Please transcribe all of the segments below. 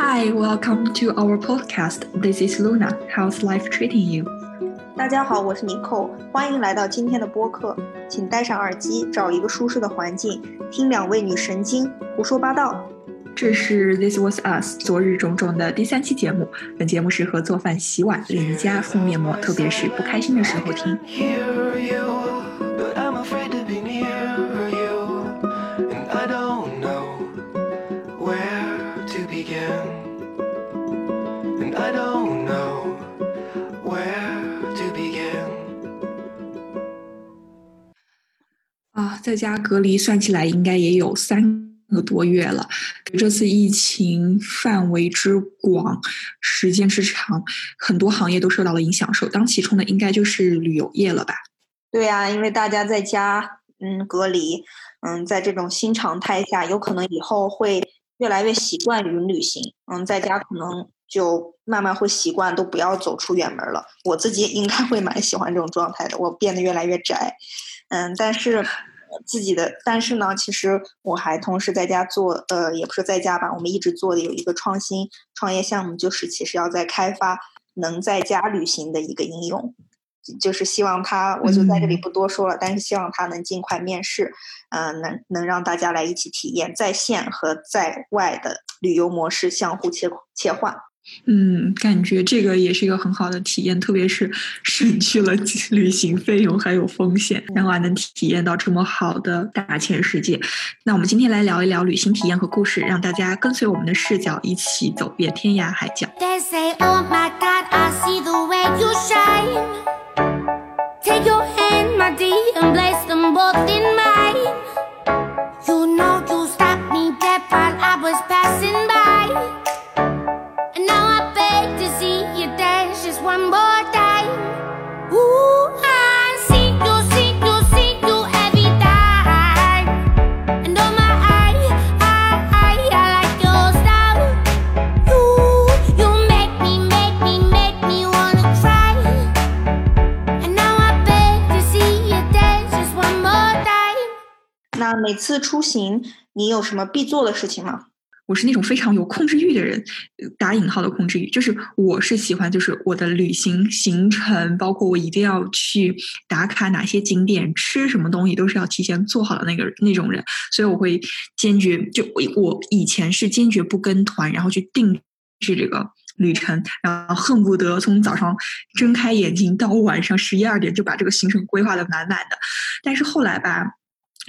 Hi, welcome to our podcast. This is Luna. How's life treating you? 大家好，我是 Nicole，欢迎来到今天的播客。请戴上耳机，找一个舒适的环境，听两位女神经胡说八道。这是 This Was Us 昨日种种的第三期节目。本节目适合做饭、洗碗、邻家敷面膜，特别是不开心的时候听。在家隔离算起来应该也有三个多月了。这次疫情范围之广，时间之长，很多行业都受到了影响。首当其冲的应该就是旅游业了吧？对呀、因为大家在家嗯隔离，嗯，在这种新常态下，有可能以后会越来越习惯于旅行。嗯，在家可能就慢慢会习惯，都不要走出远门了。我自己应该会蛮喜欢这种状态的，我变得越来越宅。嗯，但是自己的，但是呢，其实我还同时在家做，呃，也不是在家吧，我们一直做的有一个创新创业项目，就是其实要在开发能在家旅行的一个应用。就是希望它，我就在这里嗯不多说了，但是希望它能尽快面世，嗯、能能让大家来一起体验在线和在外的旅游模式相互切切换。嗯，感觉这个也是一个很好的体验，特别是省去了 旅行费用还有风险，然后还能体验到这么好的大千世界。那我们今天来聊一聊旅行体验和故事，让大家跟随我们的视角一起走遍天涯海角。They say, Oh my God, I see the way you shine. Take your hand, my dear, and place them both in mine. 啊每次出行，你有什么必做的事情吗？我是那种非常有控制欲的人，打引号的控制欲，就是我是喜欢，就是我的旅行行程，包括我一定要去打卡哪些景点，吃什么东西，都是要提前做好的那个那种人，所以我会坚决就我我以前是坚决不跟团，然后去定制这个旅程，然后恨不得从早上睁开眼睛到晚上十一二点就把这个行程规划的满满的，但是后来吧。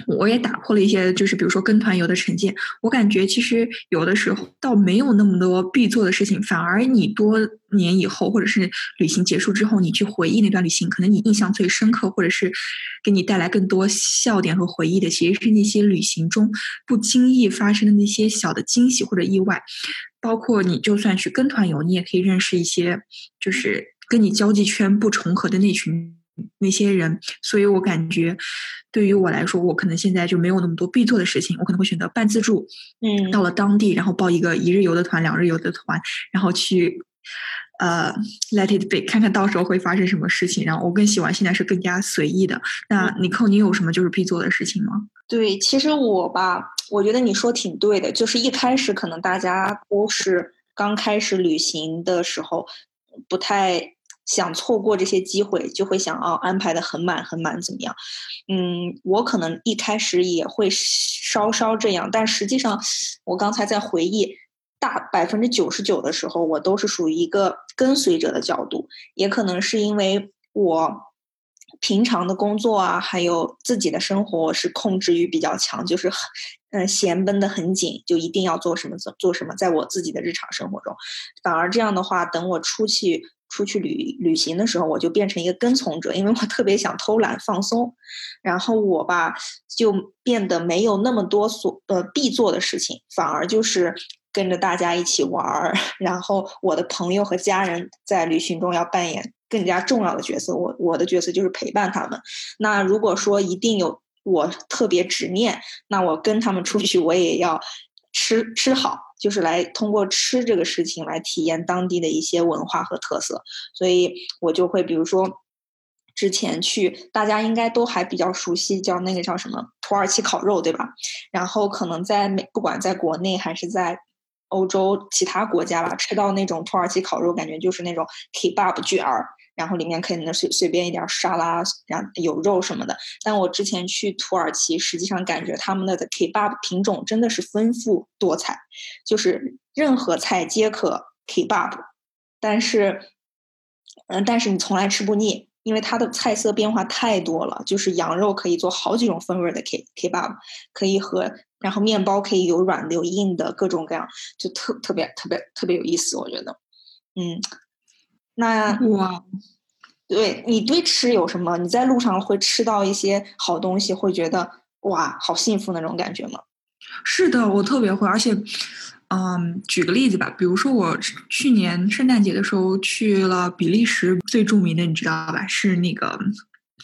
我也打破了一些，就是比如说跟团游的成见。我感觉其实有的时候倒没有那么多必做的事情，反而你多年以后，或者是旅行结束之后，你去回忆那段旅行，可能你印象最深刻，或者是给你带来更多笑点和回忆的，其实是那些旅行中不经意发生的那些小的惊喜或者意外。包括你就算去跟团游，你也可以认识一些就是跟你交际圈不重合的那群那些人，所以我感觉对于我来说，我可能现在就没有那么多必做的事情，我可能会选择半自助，嗯到了当地，然后报一个一日游的团、两日游的团，然后去呃 let it be，看看到时候会发生什么事情。然后我更喜欢现在是更加随意的。那你寇，你有什么就是必做的事情吗？对，其实我吧，我觉得你说挺对的，就是一开始可能大家都是刚开始旅行的时候，不太想错过这些机会，就会想啊安排的很满很满怎么样？嗯，我可能一开始也会稍稍这样，但实际上我刚才在回忆，大百分之九十九的时候，我都是属于一个跟随者的角度，也可能是因为我平常的工作啊，还有自己的生活是控制欲比较强，就是很嗯弦绷得很紧，就一定要做什么做做什么，在我自己的日常生活中，反而这样的话，等我出去出去旅旅行的时候，我就变成一个跟从者，因为我特别想偷懒放松，然后我吧就变得没有那么多所呃必做的事情，反而就是跟着大家一起玩儿，然后我的朋友和家人在旅行中要扮演更加重要的角色，我我的角色就是陪伴他们。那如果说一定有我特别执念，那我跟他们出去，我也要吃吃好，就是来通过吃这个事情来体验当地的一些文化和特色。所以我就会比如说。之前去，大家应该都还比较熟悉，叫那个叫什么土耳其烤肉，对吧？然后可能在美，不管在国内还是在欧洲其他国家吧，吃到那种土耳其烤肉，感觉就是那种 kebab 卷儿，然后里面可以能随随便一点沙拉，然后有肉什么的。但我之前去土耳其，实际上感觉他们的 kebab 品种真的是丰富多彩，就是任何菜皆可 kebab，但是，嗯，但是你从来吃不腻。因为它的菜色变化太多了，就是羊肉可以做好几种风味的 ke kebab，可以和然后面包可以有软的有硬的各种各样，就特特别特别特别有意思，我觉得，嗯，那哇，对你对吃有什么？你在路上会吃到一些好东西，会觉得哇，好幸福那种感觉吗？是的，我特别会，而且。嗯，举个例子吧，比如说我去年圣诞节的时候去了比利时，最著名的你知道吧？是那个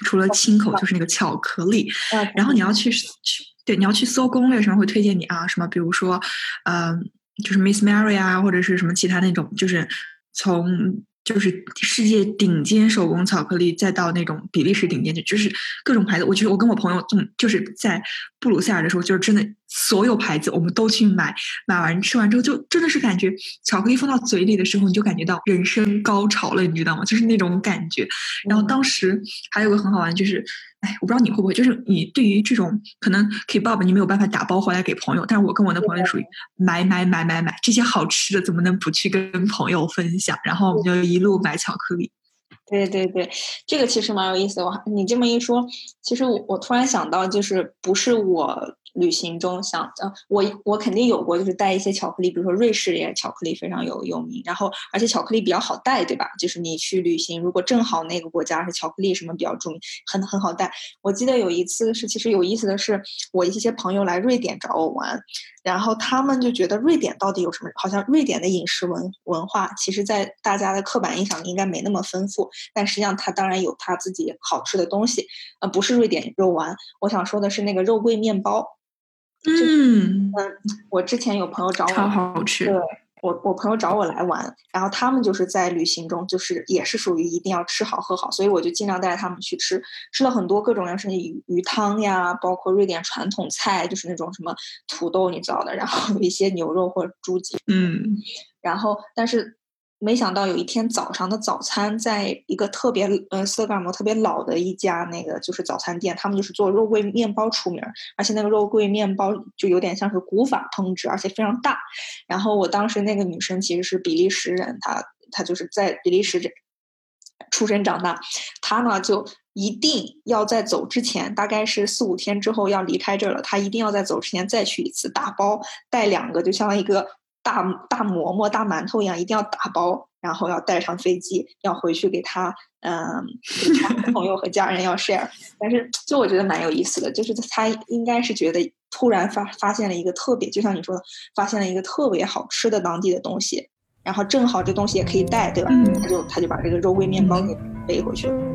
除了亲口就是那个巧克力。然后你要去去对，你要去搜攻略，什么会推荐你啊？什么比如说，嗯，就是 Miss Mary 啊，或者是什么其他那种，就是从就是世界顶尖手工巧克力，再到那种比利时顶尖的，就是各种牌子。我觉得我跟我朋友，就就是在布鲁塞尔的时候，就是真的。所有牌子我们都去买，买完吃完之后就真的是感觉巧克力放到嘴里的时候，你就感觉到人生高潮了，你知道吗？就是那种感觉。然后当时还有个很好玩，就是，哎，我不知道你会不会，就是你对于这种可能 Kebab 你没有办法打包回来给朋友，但是我跟我的朋友属于买买买买买这些好吃的怎么能不去跟朋友分享？然后我们就一路买巧克力。对对对，这个其实蛮有意思。我你这么一说，其实我我突然想到，就是不是我。旅行中想，呃，我我肯定有过，就是带一些巧克力，比如说瑞士也巧克力非常有有名，然后而且巧克力比较好带，对吧？就是你去旅行，如果正好那个国家是巧克力什么比较著名，很很好带。我记得有一次是，其实有意思的是，我一些朋友来瑞典找我玩，然后他们就觉得瑞典到底有什么？好像瑞典的饮食文文化，其实在大家的刻板印象里应该没那么丰富，但实际上它当然有它自己好吃的东西，呃，不是瑞典肉丸，我想说的是那个肉桂面包。嗯嗯，我之前有朋友找我，超好吃。对我，我朋友找我来玩，然后他们就是在旅行中，就是也是属于一定要吃好喝好，所以我就尽量带着他们去吃，吃了很多各种各样的鱼鱼汤呀，包括瑞典传统菜，就是那种什么土豆你知道的，然后有 一些牛肉或者猪脊，嗯，然后但是。没想到有一天早上的早餐，在一个特别呃斯德哥尔摩特别老的一家那个就是早餐店，他们就是做肉桂面包出名，而且那个肉桂面包就有点像是古法烹制，而且非常大。然后我当时那个女生其实是比利时人，她她就是在比利时这出生长大，她呢就一定要在走之前，大概是四五天之后要离开这儿了，她一定要在走之前再去一次，打包带两个，就像一个。大大馍馍、大馒头一样，一定要打包，然后要带上飞机，要回去给他，嗯，朋友和家人要 share。但是，就我觉得蛮有意思的，就是他应该是觉得突然发发现了一个特别，就像你说的，发现了一个特别好吃的当地的东西，然后正好这东西也可以带，对吧？他就他就把这个肉桂面包给背回去了。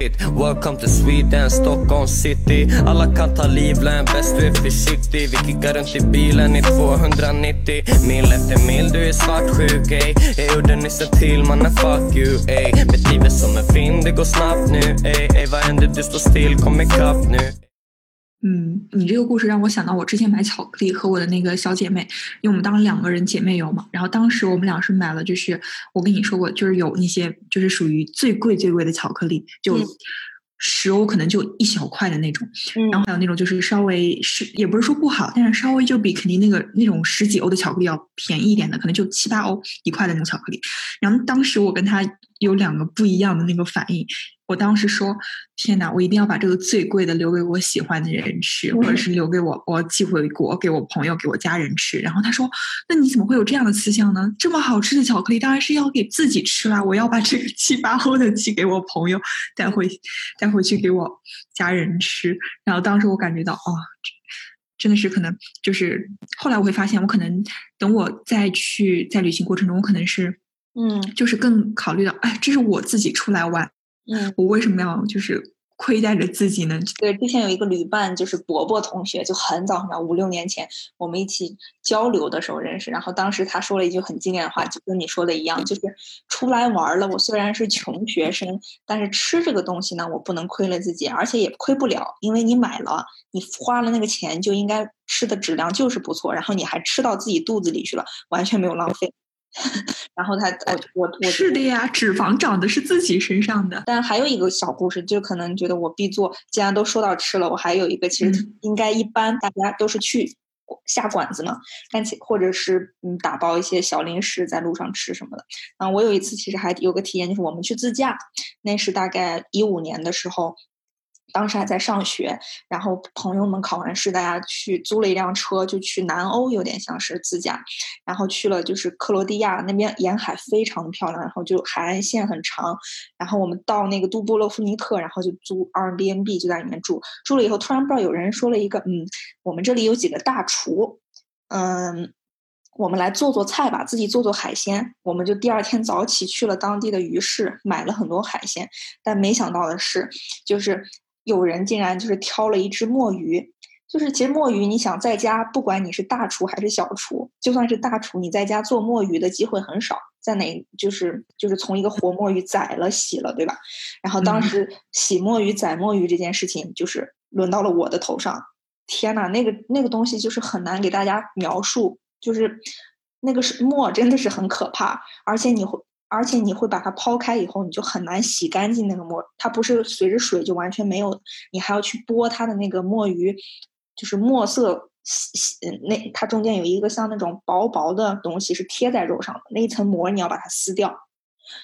Welcome to Sweden, Stockholm city. Alla kan ta livlön, bäst du är försiktig. Vi kickar runt i bilen i 290 Mil efter mil, du är svartsjuk ey. Jag gjorde nyss en till mannen, fuck you ey. Mitt liv är som en film, det går snabbt nu ey. Ey vad händer, du står still, kom ikapp nu 嗯，你这个故事让我想到我之前买巧克力和我的那个小姐妹，因为我们当时两个人姐妹游嘛。然后当时我们俩是买了，就是我跟你说过，就是有那些就是属于最贵最贵的巧克力，就十欧可能就一小块的那种。然后还有那种就是稍微是也不是说不好，但是稍微就比肯定那个那种十几欧的巧克力要便宜一点的，可能就七八欧一块的那种巧克力。然后当时我跟她有两个不一样的那个反应。我当时说：“天哪，我一定要把这个最贵的留给我喜欢的人吃，或者是留给我，我寄回国给我朋友、给我家人吃。”然后他说：“那你怎么会有这样的思想呢？这么好吃的巧克力，当然是要给自己吃啦！我要把这个七八欧的寄给我朋友，带回带回去给我家人吃。”然后当时我感觉到，哦，真的是可能就是后来我会发现，我可能等我再去在旅行过程中，我可能是嗯，就是更考虑到，哎，这是我自己出来玩。嗯，我为什么要就是亏待着自己呢？对，之前有一个旅伴，就是伯伯同学，就很早很早五六年前我们一起交流的时候认识。然后当时他说了一句很经典的话，就跟你说的一样，就是出来玩了。我虽然是穷学生，但是吃这个东西呢，我不能亏了自己，而且也亏不了，因为你买了，你花了那个钱，就应该吃的质量就是不错，然后你还吃到自己肚子里去了，完全没有浪费。然后他，我我我是的呀，脂肪长的是自己身上的。但还有一个小故事，就可能觉得我必做。既然都说到吃了，我还有一个，其实应该一般大家都是去下馆子嘛，但其或者是嗯打包一些小零食在路上吃什么的。啊，我有一次其实还有个体验，就是我们去自驾，那是大概一五年的时候。当时还在上学，然后朋友们考完试，大家去租了一辆车，就去南欧，有点像是自驾，然后去了就是克罗地亚那边，沿海非常漂亮，然后就海岸线很长，然后我们到那个杜布洛夫尼克，然后就租 Airbnb 就在里面住，住了以后突然不知道有人说了一个，嗯，我们这里有几个大厨，嗯，我们来做做菜吧，自己做做海鲜，我们就第二天早起去了当地的鱼市，买了很多海鲜，但没想到的是，就是。有人竟然就是挑了一只墨鱼，就是其实墨鱼，你想在家，不管你是大厨还是小厨，就算是大厨，你在家做墨鱼的机会很少，在哪就是就是从一个活墨鱼宰了洗了，对吧？然后当时洗墨鱼、宰墨鱼这件事情，就是轮到了我的头上。天呐，那个那个东西就是很难给大家描述，就是那个是墨，真的是很可怕，而且你会。而且你会把它抛开以后，你就很难洗干净那个墨。它不是随着水就完全没有，你还要去剥它的那个墨鱼，就是墨色洗洗那它中间有一个像那种薄薄的东西是贴在肉上的那一层膜，你要把它撕掉，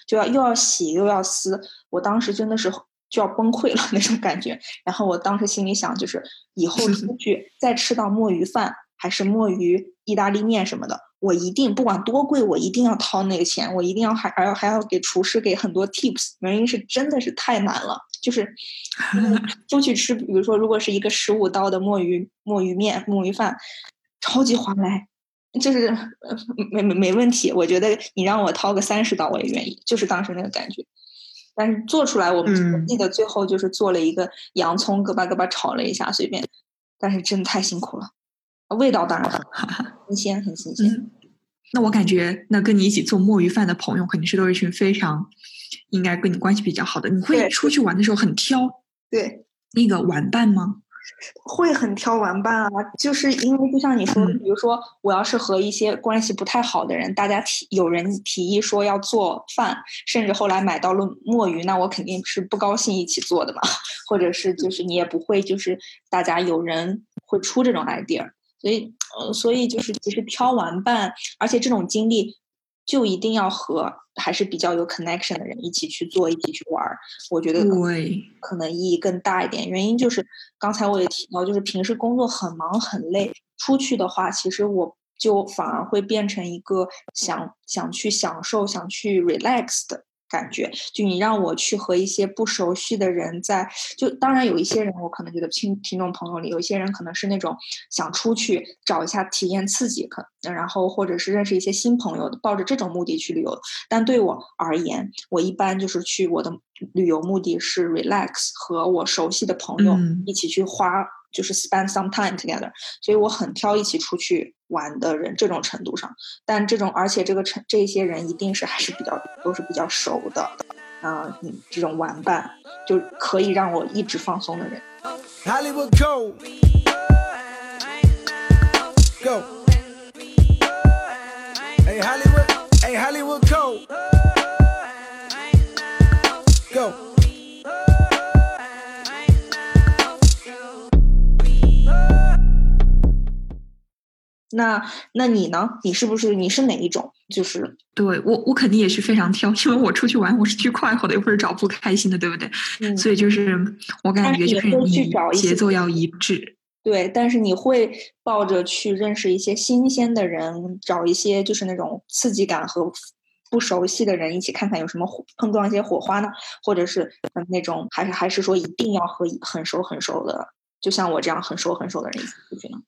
就要又要洗又要撕。我当时真的是就要崩溃了那种感觉。然后我当时心里想，就是以后出去再吃到墨鱼饭还是墨鱼意大利面什么的。我一定不管多贵，我一定要掏那个钱，我一定要还还要还要给厨师给很多 tips。原因是真的是太难了，就是 出去吃，比如说如果是一个十五刀的墨鱼墨鱼面墨鱼饭，超级划来，就是没没没问题。我觉得你让我掏个三十刀我也愿意，就是当时那个感觉。但是做出来，我们记得最后就是做了一个洋葱咯巴咯巴炒了一下，随便，但是真的太辛苦了。味道当然很新鲜，很新鲜。那我感觉，那跟你一起做墨鱼饭的朋友，肯定是都是一群非常应该跟你关系比较好的。你会出去玩的时候很挑，对那个玩伴吗？会很挑玩伴啊，就是因为就像你说，比如说我要是和一些关系不太好的人，大家提有人提议说要做饭，甚至后来买到了墨鱼，那我肯定是不高兴一起做的嘛。或者是就是你也不会，就是大家有人会出这种 idea。所以，呃，所以就是其实挑玩伴，而且这种经历就一定要和还是比较有 connection 的人一起去做，一起去玩儿。我觉得对，可能意义更大一点。原因就是刚才我也提到，就是平时工作很忙很累，出去的话，其实我就反而会变成一个想想去享受、想去 relax 的。感觉就你让我去和一些不熟悉的人在，就当然有一些人我可能觉得听听众朋友里有一些人可能是那种想出去找一下体验刺激，可然后或者是认识一些新朋友，抱着这种目的去旅游。但对我而言，我一般就是去我的旅游目的是 relax，和我熟悉的朋友一起去花。就是 spend some time together，所以我很挑一起出去玩的人这种程度上，但这种而且这个成这些人一定是还是比较都是比较熟的，啊，你，这种玩伴就可以让我一直放松的人。Hollywood go 那那你呢？你是不是你是哪一种？就是对我我肯定也是非常挑，因为我出去玩我是去快活的，又不是找不开心的，对不对？嗯。所以就是我感觉就是你节奏要一致。对，但是你会抱着去认识一些新鲜的人，找一些就是那种刺激感和不熟悉的人一起看看有什么碰撞一些火花呢？或者是那种还是还是说一定要和很熟很熟的，就像我这样很熟很熟的人一起出去呢？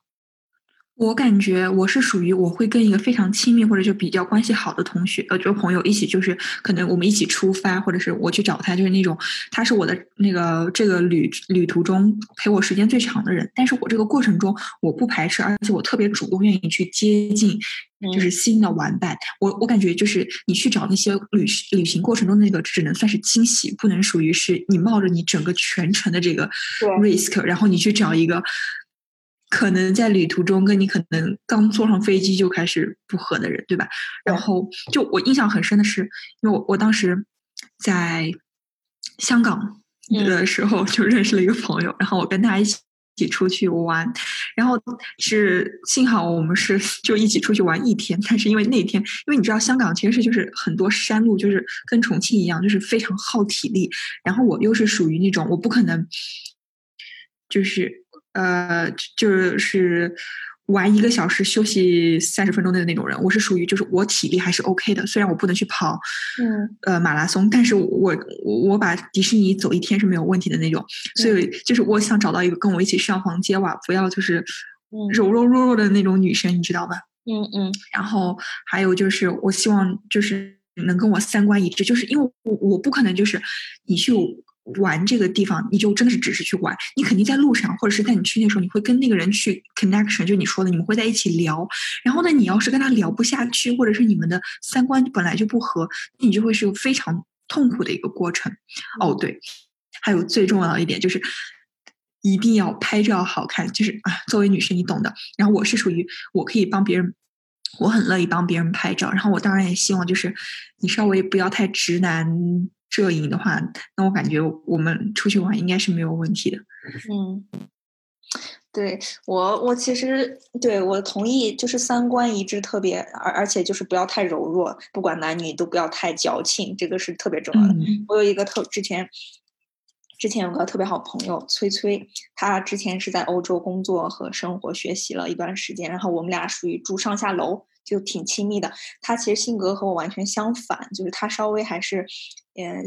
我感觉我是属于我会跟一个非常亲密或者就比较关系好的同学呃，就朋友一起，就是可能我们一起出发，或者是我去找他，就是那种他是我的那个这个旅旅途中陪我时间最长的人。但是我这个过程中我不排斥，而且我特别主动，愿意去接近，就是新的玩伴。我我感觉就是你去找那些旅旅行过程中那个，只能算是惊喜，不能属于是你冒着你整个全程的这个 risk，然后你去找一个。可能在旅途中跟你可能刚坐上飞机就开始不和的人，对吧？然后就我印象很深的是，因为我我当时在香港的时候就认识了一个朋友，然后我跟他一起一起出去玩，然后是幸好我们是就一起出去玩一天，但是因为那天，因为你知道香港其实是就是很多山路，就是跟重庆一样，就是非常耗体力，然后我又是属于那种我不可能就是。呃，就是玩一个小时休息三十分钟的那种人，我是属于就是我体力还是 OK 的，虽然我不能去跑，嗯。呃马拉松，但是我我我把迪士尼走一天是没有问题的那种，所以就是我想找到一个跟我一起上房揭瓦，不要就是嗯。柔柔弱弱的那种女生，你知道吧？嗯嗯。然后还有就是，我希望就是能跟我三观一致，就是因为我我不可能就是你去玩这个地方，你就真的是只是去玩，你肯定在路上或者是在你去那时候，你会跟那个人去 connection，就你说的，你们会在一起聊。然后呢，你要是跟他聊不下去，或者是你们的三观本来就不合，你就会是个非常痛苦的一个过程。哦，对，还有最重要的一点就是。一定要拍照好看，就是啊，作为女生你懂的。然后我是属于我可以帮别人，我很乐意帮别人拍照。然后我当然也希望就是你稍微不要太直男摄影的话，那我感觉我们出去玩应该是没有问题的。嗯，对我我其实对我同意，就是三观一致特别，而而且就是不要太柔弱，不管男女都不要太矫情，这个是特别重要的。嗯我有一个特之前，之前有个特别好朋友崔崔，他之前是在欧洲工作和生活学习了一段时间，然后我们俩属于住上下楼，就挺亲密的。他其实性格和我完全相反，就是他稍微还是，呃，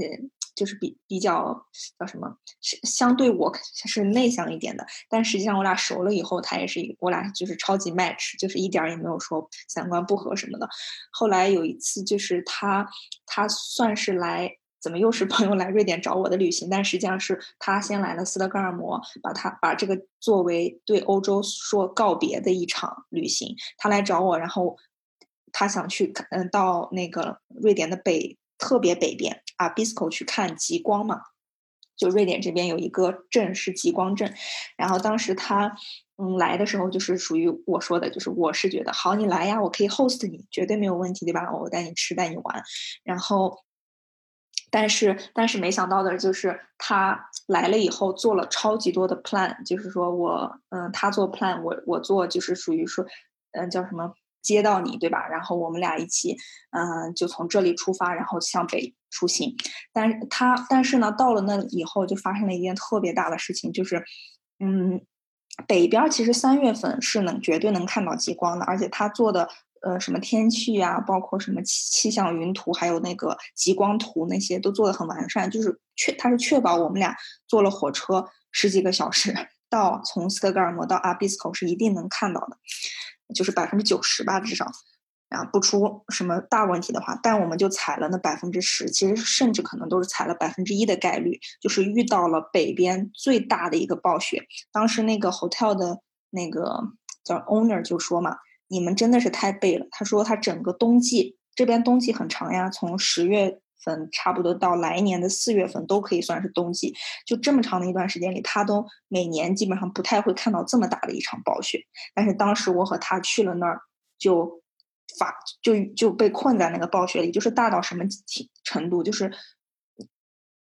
就是比比较叫什么，相对我是内向一点的，但实际上我俩熟了以后，他也是我俩就是超级 match，就是一点儿也没有说三观不合什么的。后来有一次，就是他他算是来。怎么又是朋友来瑞典找我的旅行？但实际上是他先来了斯德哥尔摩，把他把这个作为对欧洲说告别的一场旅行。他来找我，然后他想去，嗯，到那个瑞典的北特别北边啊，Bisco 去看极光嘛。就瑞典这边有一个镇是极光镇，然后当时他嗯来的时候就是属于我说的，就是我是觉得好，你来呀，我可以 host 你，绝对没有问题，对吧？我带你吃，带你玩，然后。但是，但是没想到的就是他来了以后做了超级多的 plan，就是说我，嗯，他做 plan，我我做就是属于说，嗯，叫什么接到你对吧？然后我们俩一起，嗯，就从这里出发，然后向北出行。但是他，但是呢，到了那以后就发生了一件特别大的事情，就是，嗯，北边其实三月份是能绝对能看到极光的，而且他做的。呃，什么天气呀、包括什么气象云图，还有那个极光图，那些都做的很完善。就是确，它是确保我们俩坐了火车十几个小时到从斯德哥尔摩到阿比斯口是一定能看到的，就是百分之九十吧，至少。啊，不出什么大问题的话，但我们就踩了那百分之十，其实甚至可能都是踩了百分之一的概率，就是遇到了北边最大的一个暴雪。当时那个 hotel 的那个叫 owner 就说嘛。你们真的是太背了。他说他整个冬季这边冬季很长呀，从十月份差不多到来年的四月份都可以算是冬季。就这么长的一段时间里，他都每年基本上不太会看到这么大的一场暴雪。但是当时我和他去了那儿，就发就就被困在那个暴雪里，就是大到什么程度，就是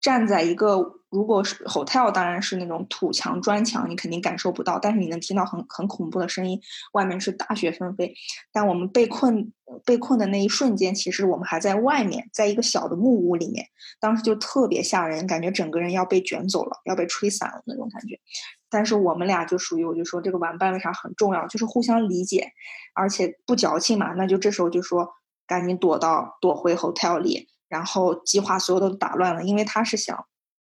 站在一个。如果是 hotel，当然是那种土墙砖墙，你肯定感受不到，但是你能听到很很恐怖的声音，外面是大雪纷飞。但我们被困被困的那一瞬间，其实我们还在外面，在一个小的木屋里面，当时就特别吓人，感觉整个人要被卷走了，要被吹散了那种感觉。但是我们俩就属于，我就说这个玩伴为啥很重要，就是互相理解，而且不矫情嘛，那就这时候就说赶紧躲到躲回 hotel 里，然后计划所有都打乱了，因为他是想。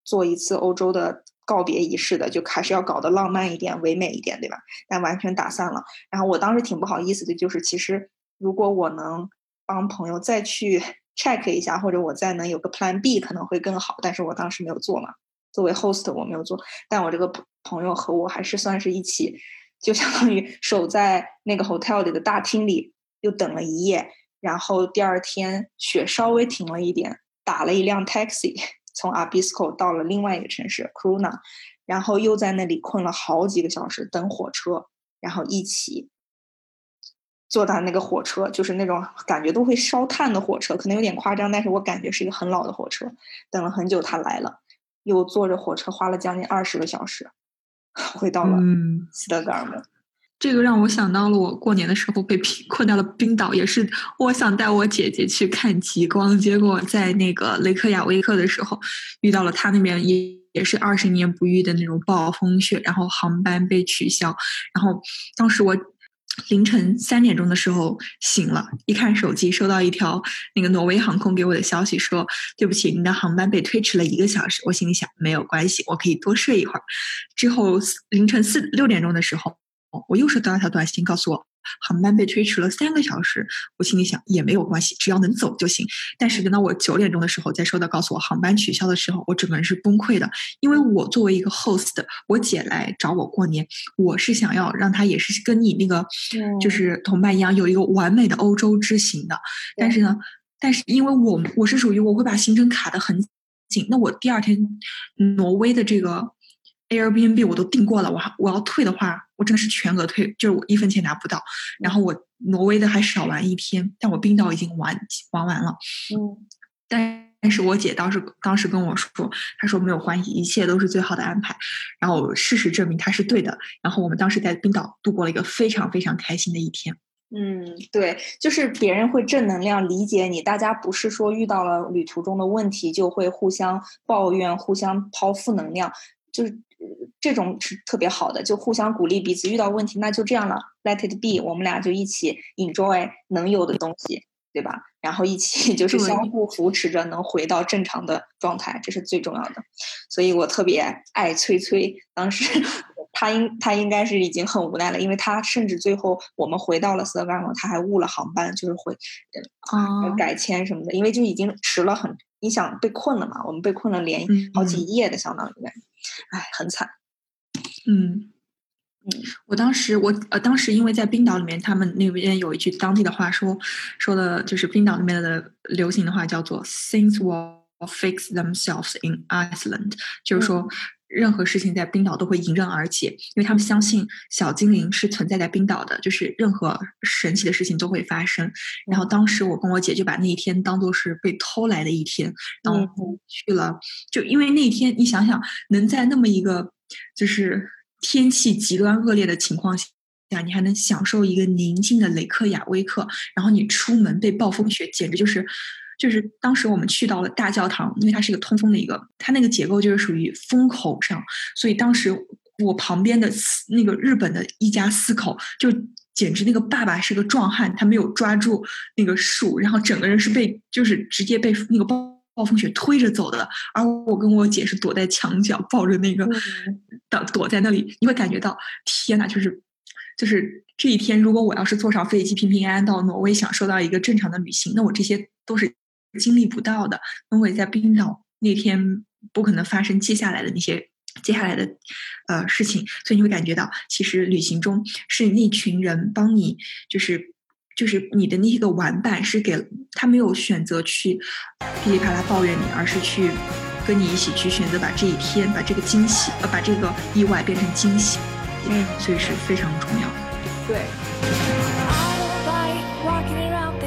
做一次欧洲的告别仪式的，就还是要搞得浪漫一点、唯美一点，对吧？但完全打散了。然后我当时挺不好意思的，就是其实如果我能帮朋友再去 check 一下，或者我再能有个 Plan B，可能会更好。但是我当时没有做嘛，作为 host 我没有做，但我这个朋友和我还是算是一起，就相当于守在那个 hotel 里的大厅里，又等了一夜。然后第二天雪稍微停了一点，打了一辆 taxi 从 Abisko 到了另外一个城市 Kruna，然后又在那里困了好几个小时等火车，然后一起坐到那个火车，就是那种感觉都会烧炭的火车，可能有点夸张，但是我感觉是一个很老的火车。等了很久，他来了，又坐着火车花了将近二十个小时，回到了嗯，斯德哥尔摩。这个让我想到了我过年的时候被冰困到了冰岛，也是我想带我姐姐去看极光，结果在那个雷克雅未克的时候遇到了他那边也也是二十年不遇的那种暴风雪，然后航班被取消，然后当时我凌晨三点钟的时候醒了，一看手机收到一条那个挪威航空给我的消息说，对不起，您的航班被推迟了一个小时。我心里想没有关系，我可以多睡一会儿。之后凌晨四六点钟的时候。我又收到一条短信，告诉我航班被推迟了三个小时。我心里想也没有关系，只要能走就行。但是等到我九点钟的时候再收到告诉我航班取消的时候，我整个人是崩溃的。因为我作为一个 host，我姐来找我过年，我是想要让她也是跟你那个就是同伴一样，有一个完美的欧洲之行的。但是呢，但是因为我我是属于我会把行程卡的很紧，那我第二天挪威的这个。Airbnb 我都订过了，我还我要退的话，我真的是全额退，就是我一分钱拿不到。然后我挪威的还少玩一天，但我冰岛已经玩玩完了。嗯，但但是我姐当时当时跟我说，她说没有关系，一切都是最好的安排。然后事实证明她是对的。然后我们当时在冰岛度过了一个非常非常开心的一天。嗯，对，就是别人会正能量理解你，大家不是说遇到了旅途中的问题就会互相抱怨、互相抛负能量，就是。这种是特别好的，就互相鼓励彼此。遇到问题那就这样了，Let it be，我们俩就一起 enjoy 能有的东西，对吧？然后一起 就是相互扶持着，能回到正常的状态，这是最重要的。所以我特别爱崔崔，当时 他应他应该是已经很无奈了，因为他甚至最后我们回到了斯德哥尔摩，他还误了航班，就是回啊改签什么的，因为就已经迟了很，你想被困了嘛？我们被困了连好几夜的，相当于，哎，很惨。嗯，嗯，我当时我呃，当时因为在冰岛里面，他们那边有一句当地的话说说的，就是冰岛那边的流行的话叫做 “things will fix themselves in Iceland”，就是说任何事情在冰岛都会迎刃而解，因为他们相信小精灵是存在在冰岛的，就是任何神奇的事情都会发生。然后当时我跟我姐就把那一天当做是被偷来的一天，然后去了，就因为那一天，你想想能在那么一个。就是天气极端恶劣的情况下，你还能享受一个宁静的雷克雅未克，然后你出门被暴风雪，简直就是就是当时我们去到了大教堂，因为它是一个通风的一个，它那个结构就是属于风口上，所以当时我旁边的那个日本的一家四口，就简直那个爸爸是个壮汉，他没有抓住那个树，然后整个人是被就是直接被那个暴。暴风雪推着走的，而我跟我姐是躲在墙角，抱着那个，躲躲在那里。你会感觉到，天呐，就是就是这一天，如果我要是坐上飞机平平安安到挪威，享受到一个正常的旅行，那我这些都是经历不到的。因为在冰岛那天不可能发生接下来的那些接下来的呃事情，所以你会感觉到，其实旅行中是那群人帮你，就是。就是你的那个玩伴是给他没有选择去噼里啪啦抱怨你，而是去跟你一起去选择把这一天把这个惊喜呃把这个意外变成惊喜，嗯，所以是非常重要的。对。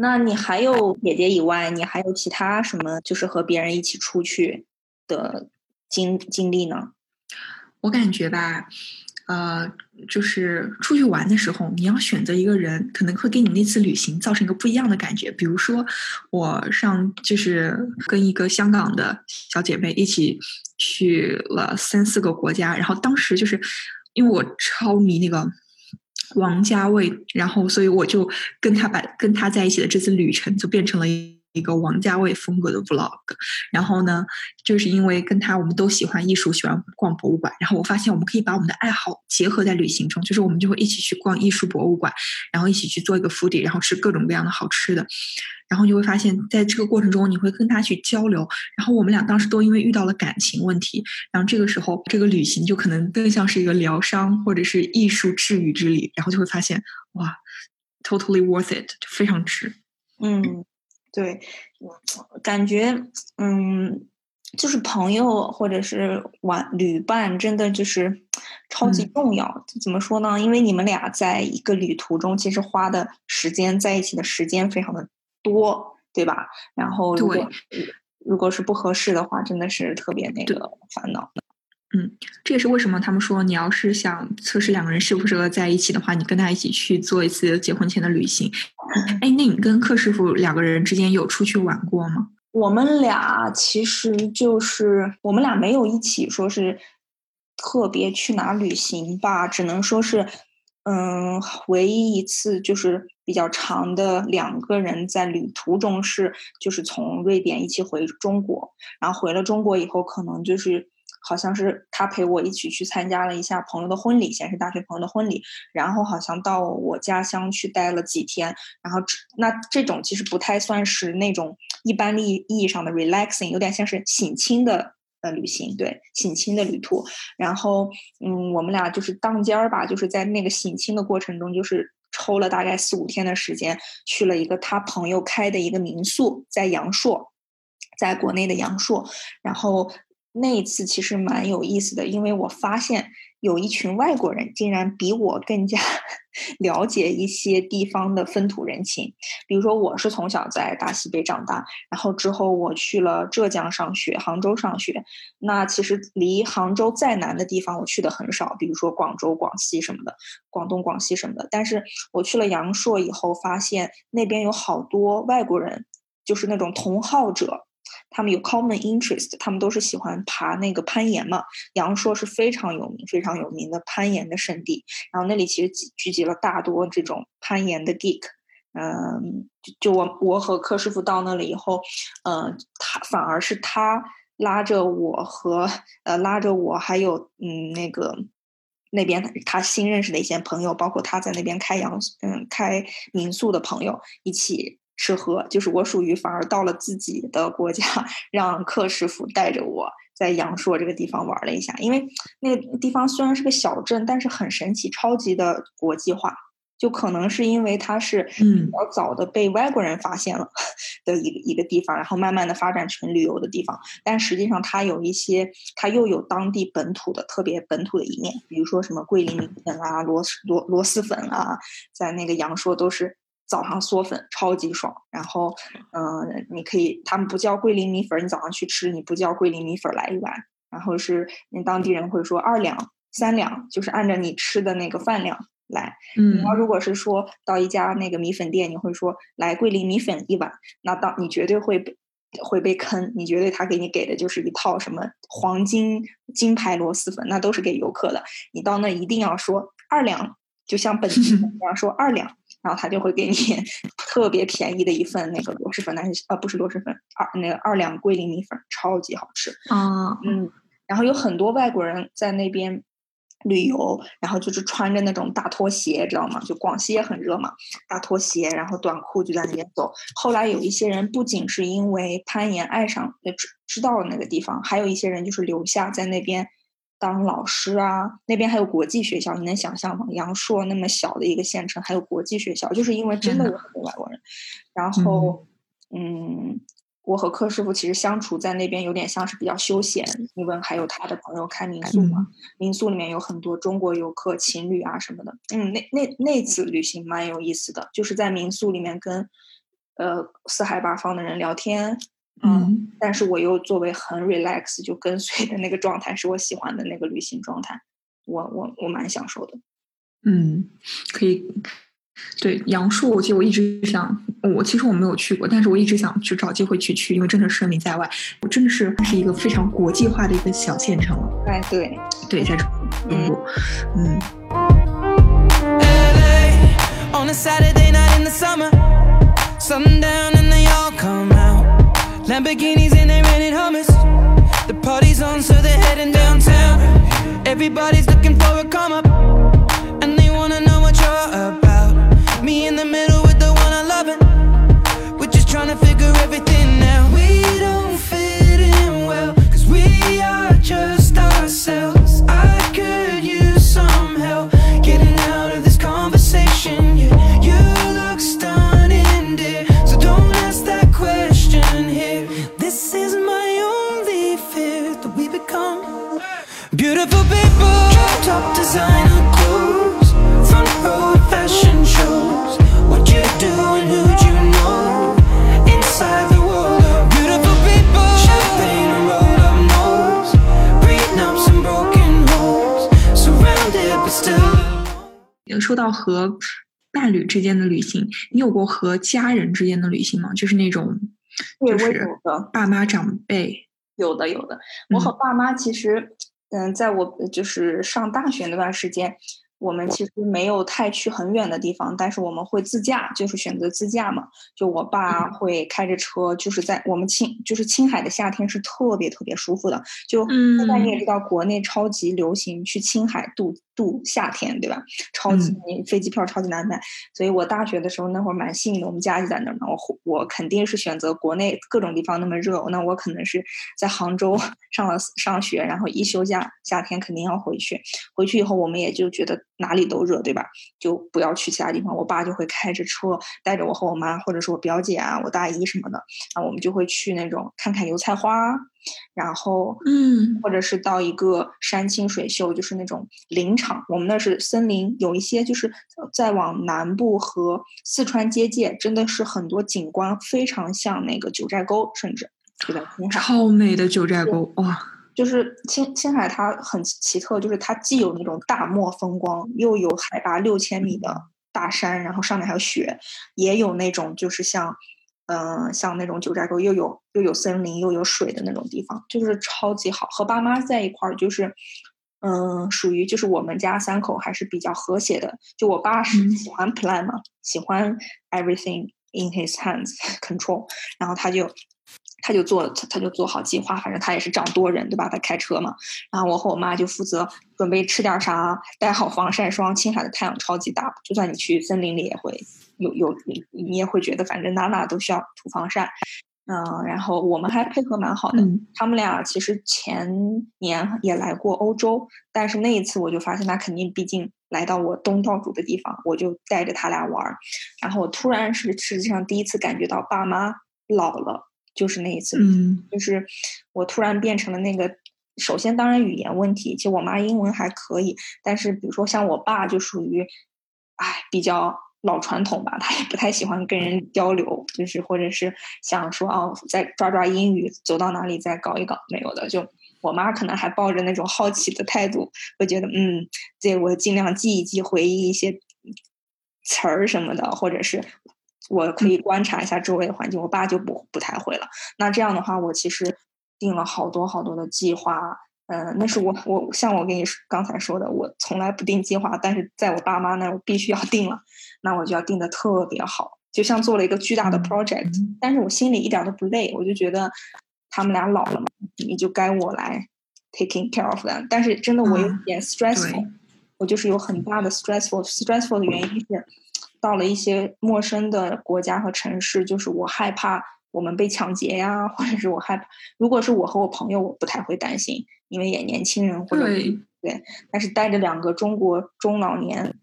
那你还有姐姐以外，你还有其他什么就是和别人一起出去的经经历呢？我感觉吧，呃，就是出去玩的时候，你要选择一个人，可能会给你那次旅行造成一个不一样的感觉。比如说，我上就是跟一个香港的小姐妹一起去了三四个国家，然后当时就是因为我超迷那个王家卫，然后所以我就跟他把跟他在一起的这次旅程就变成了一。个王家卫风格的 vlog，然后呢，就是因为跟他我们都喜欢艺术，喜欢逛博物馆，然后我发现我们可以把我们的爱好结合在旅行中，就是我们就会一起去逛艺术博物馆，然后一起去做一个 foodie，然后吃各种各样的好吃的，然后你会发现在这个过程中，你会跟他去交流，然后我们俩当时都因为遇到了感情问题，然后这个时候这个旅行就可能更像是一个疗伤或者是艺术治愈之旅，然后就会发现哇，totally worth it，就非常值，嗯。对，感觉嗯，就是朋友或者是玩旅伴，真的就是超级重要。怎么说呢？因为你们俩在一个旅途中，其实花的时间在一起的时间非常的多，对吧？然后如果如果是不合适的话，真的是特别那个烦恼。嗯，这也是为什么他们说，你要是想测试两个人适不适合在一起的话，你跟他一起去做一次结婚前的旅行。哎，那你跟柯师傅两个人之间有出去玩过吗？我们俩其实就是我们俩没有一起说是特别去哪旅行吧，只能说是，嗯，唯一一次就是比较长的两个人在旅途中是就是从瑞典一起回中国，然后回了中国以后，可能就是。好像是他陪我一起去参加了一下朋友的婚礼，先是大学朋友的婚礼，然后好像到我家乡去待了几天，然后那这种其实不太算是那种一般意意义上的 relaxing，有点像是省亲的呃旅行，对，省亲的旅途。然后嗯，我们俩就是当间儿吧，就是在那个省亲的过程中，就是抽了大概四五天的时间，去了一个他朋友开的一个民宿，在阳朔，在国内的阳朔，然后。那一次其实蛮有意思的，因为我发现有一群外国人竟然比我更加 了解一些地方的风土人情。比如说，我是从小在大西北长大，然后之后我去了浙江上学，杭州上学。那其实离杭州再南的地方我去的很少，比如说广州、广西什么的，广东、广西什么的。但是我去了阳朔以后，发现那边有好多外国人，就是那种同好者。他们有 common interest，他们都是喜欢爬那个攀岩嘛。阳朔是非常有名、非常有名的攀岩的圣地，然后那里其实聚聚集了大多这种攀岩的 geek。嗯，就我我和柯师傅到那里以后，嗯，他反而是他拉着我和呃拉着我还有嗯那个那边他新认识的一些朋友，包括他在那边开阳嗯开民宿的朋友一起。吃喝就是我属于反而到了自己的国家，让客师傅带着我在阳朔这个地方玩了一下。因为那个地方虽然是个小镇，但是很神奇，超级的国际化。就可能是因为它是比较早的被外国人发现了 的一个一个地方，然后慢慢的发展成旅游的地方。但实际上它有一些，它又有当地本土的特别本土的一面，比如说什么桂林米粉啊、螺螺螺蛳粉啊，在那个阳朔都是。早上嗦粉超级爽，然后，嗯，你可以，他们不叫桂林米粉，你早上去吃，你不叫桂林米粉来一碗，然后是那当地人会说二两、三两，就是按照你吃的那个饭量来。嗯，你要如果是说到一家那个米粉店，你会说来桂林米粉一碗，那当你绝对会被会被坑，你绝对他给你给的就是一套什么黄金金牌螺蛳粉，那都是给游客的，你到那一定要说二两，就像本地人一样说二两。然后他就会给你 特别便宜的一份那个螺蛳粉，但是呃不是螺蛳粉，二那个二两桂林米粉，超级好吃啊，嗯，然后有很多外国人在那边旅游，然后就是穿着那种大拖鞋，知道吗？就广西也很热嘛，大拖鞋，然后短裤就在那边走。后来有一些人不仅是因为攀岩爱上，知知道了那个地方，还有一些人就是留下在那边。当老师啊，那边还有国际学校，你能想象吗？阳朔那么小的一个县城，还有国际学校，就是因为真的有很多外国人。然后，嗯，我和柯师傅其实相处在那边有点像是比较休闲，因为还有他的朋友开民宿嘛，民宿里面有很多中国游客、情侣啊什么的。嗯，那那那次旅行蛮有意思的，就是在民宿里面跟呃四海八方的人聊天，嗯但是我又作为很 relax 就跟随的那个状态，是我喜欢的那个旅行状态，我我我蛮享受的。嗯，可以。对杨树，我记得我一直想，我其实我没有去过，但是我一直想去找机会去去，因为真的声名在外，我真的是是一个非常国际化的一个小县城了。哎，对，对，在中国，嗯嗯 a on a Saturday night in the summer. Sundown and they all come out. Lamborghinis and they rented hummus. The party's on, so they're heading downtown. Everybody's looking for a come up, and they wanna know what you're about. Me in the middle with the one I love, it. we're just trying to figure everything out. We don't fit in well, cause we are just ourselves. 说到和伴侣之间的旅行，你有过和家人之间的旅行吗？就是那种，就是。爸妈长辈，有的，有的。我和爸妈其实，嗯，在我就是上大学那段时间，我们其实没有太去很远的地方，但是我们会自驾，就是选择自驾嘛。就我爸会开着车，就是在我们青，就是青海的夏天是特别特别舒服的。就现在你也知道，国内超级流行去青海度度夏天，对吧？超级嗯飞机票超级难买，所以我大学的时候那会儿蛮幸运的，我们家就在那儿嘛。我我肯定是选择国内各种地方那么热，那我可能是在杭州上了上学，然后一休假夏天肯定要回去。回去以后，我们也就觉得哪里都热，对吧？就不要去其他地方。我爸就会开着车带着我和我妈，或者是我表姐啊、我大姨什么的，啊，我们就会去那种看看油菜花，然后嗯或者是到一个山清水秀，就是那种林场。我们那是森林，有一些就是再往南部和四川接界，真的是很多景观非常像那个九寨沟，甚至就在青海。超美的九寨沟，哇，就是青青海，它很奇特，就是它既有那种大漠风光，又有海拔六千米的大山，然后上面还有雪，也有那种就是像，嗯、像那种九寨沟又有又有森林又有水的那种地方，就是超级好。和爸妈在一块儿，就是，嗯、属于就是我们家三口还是比较和谐的。就我爸是嗯喜欢 plan 嘛，喜欢 everything in his hands control，然后他就他就做他他就做好计划，反正他也是掌舵人，对吧？他开车嘛，然后我和我妈就负责准备吃点啥，带好防晒霜。青海的太阳超级大，就算你去森林里也会有有你你也会觉得反正哪哪都需要涂防晒。嗯，然后我们还配合蛮好的。嗯他们俩其实前年也来过欧洲，但是那一次我就发现他肯定毕竟来到我东道主的地方，我就带着他俩玩儿。然后我突然是实际上第一次感觉到爸妈老了，就是那一次。嗯就是我突然变成了那个，首先当然语言问题，其实我妈英文还可以，但是比如说像我爸就属于，哎，比较老传统吧，他也不太喜欢跟人交流，就是或者是想说哦，再抓抓英语，走到哪里再搞一搞，没有的。就我妈可能还抱着那种好奇的态度，会觉得嗯，这我尽量记一记，回忆一些词儿什么的，或者是。我可以观察一下周围的环境，我爸就不不太会了。那这样的话，我其实定了好多好多的计划。嗯，那是我我像我跟你说刚才说的，我从来不定计划，但是在我爸妈那儿我必须要 定了，那我就要定的特别好，就像做了一个巨大的 project。但是我心里一点都不累，我就觉得他们俩老了嘛，你就该我来 taking care of them。但是真的我有嗯点 stressful，、我就是有很大的 stressful。stressful 的原因是到了一些陌生的国家和城市，就是我害怕我们被抢劫呀，或者是我害怕，如果是我和我朋友，我不太会担心，因为也年轻人或者对对，但是带着两个中国中老年，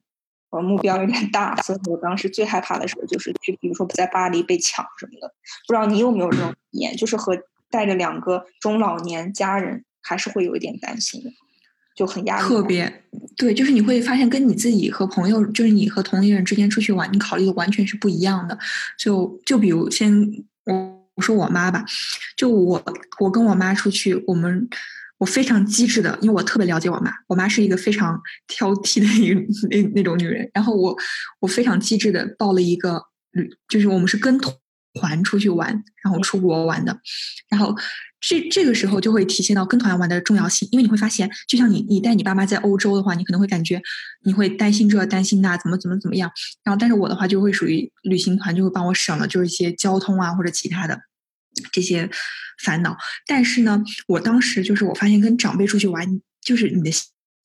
我，目标有点大，所以我当时最害怕的时候就是去，比如说在巴黎被抢什么的。不知道你有没有这种体验，就是和带着两个中老年家人，还是会有一点担心的。就很压力。特别对，就是你会发现跟你自己和朋友，就是你和同龄人之间出去玩，你考虑的完全是不一样的。就就比如先我我说我妈吧，就我我跟我妈出去，我们我非常机智的，因为我特别了解我妈，我妈是一个非常挑剔的一个 那那种女人，然后我我非常机智的报了一个旅，就是我们是跟团团出去玩，然后出国玩的，然后这这个时候就会体现到跟团玩的重要性，因为你会发现，就像你你带你爸妈在欧洲的话，你可能会感觉你会担心这担心那，怎么怎么怎么样，然后但是我的话就会属于旅行团就会帮我省了就是一些交通啊或者其他的这些烦恼，但是呢，我当时就是我发现跟长辈出去玩，就是你的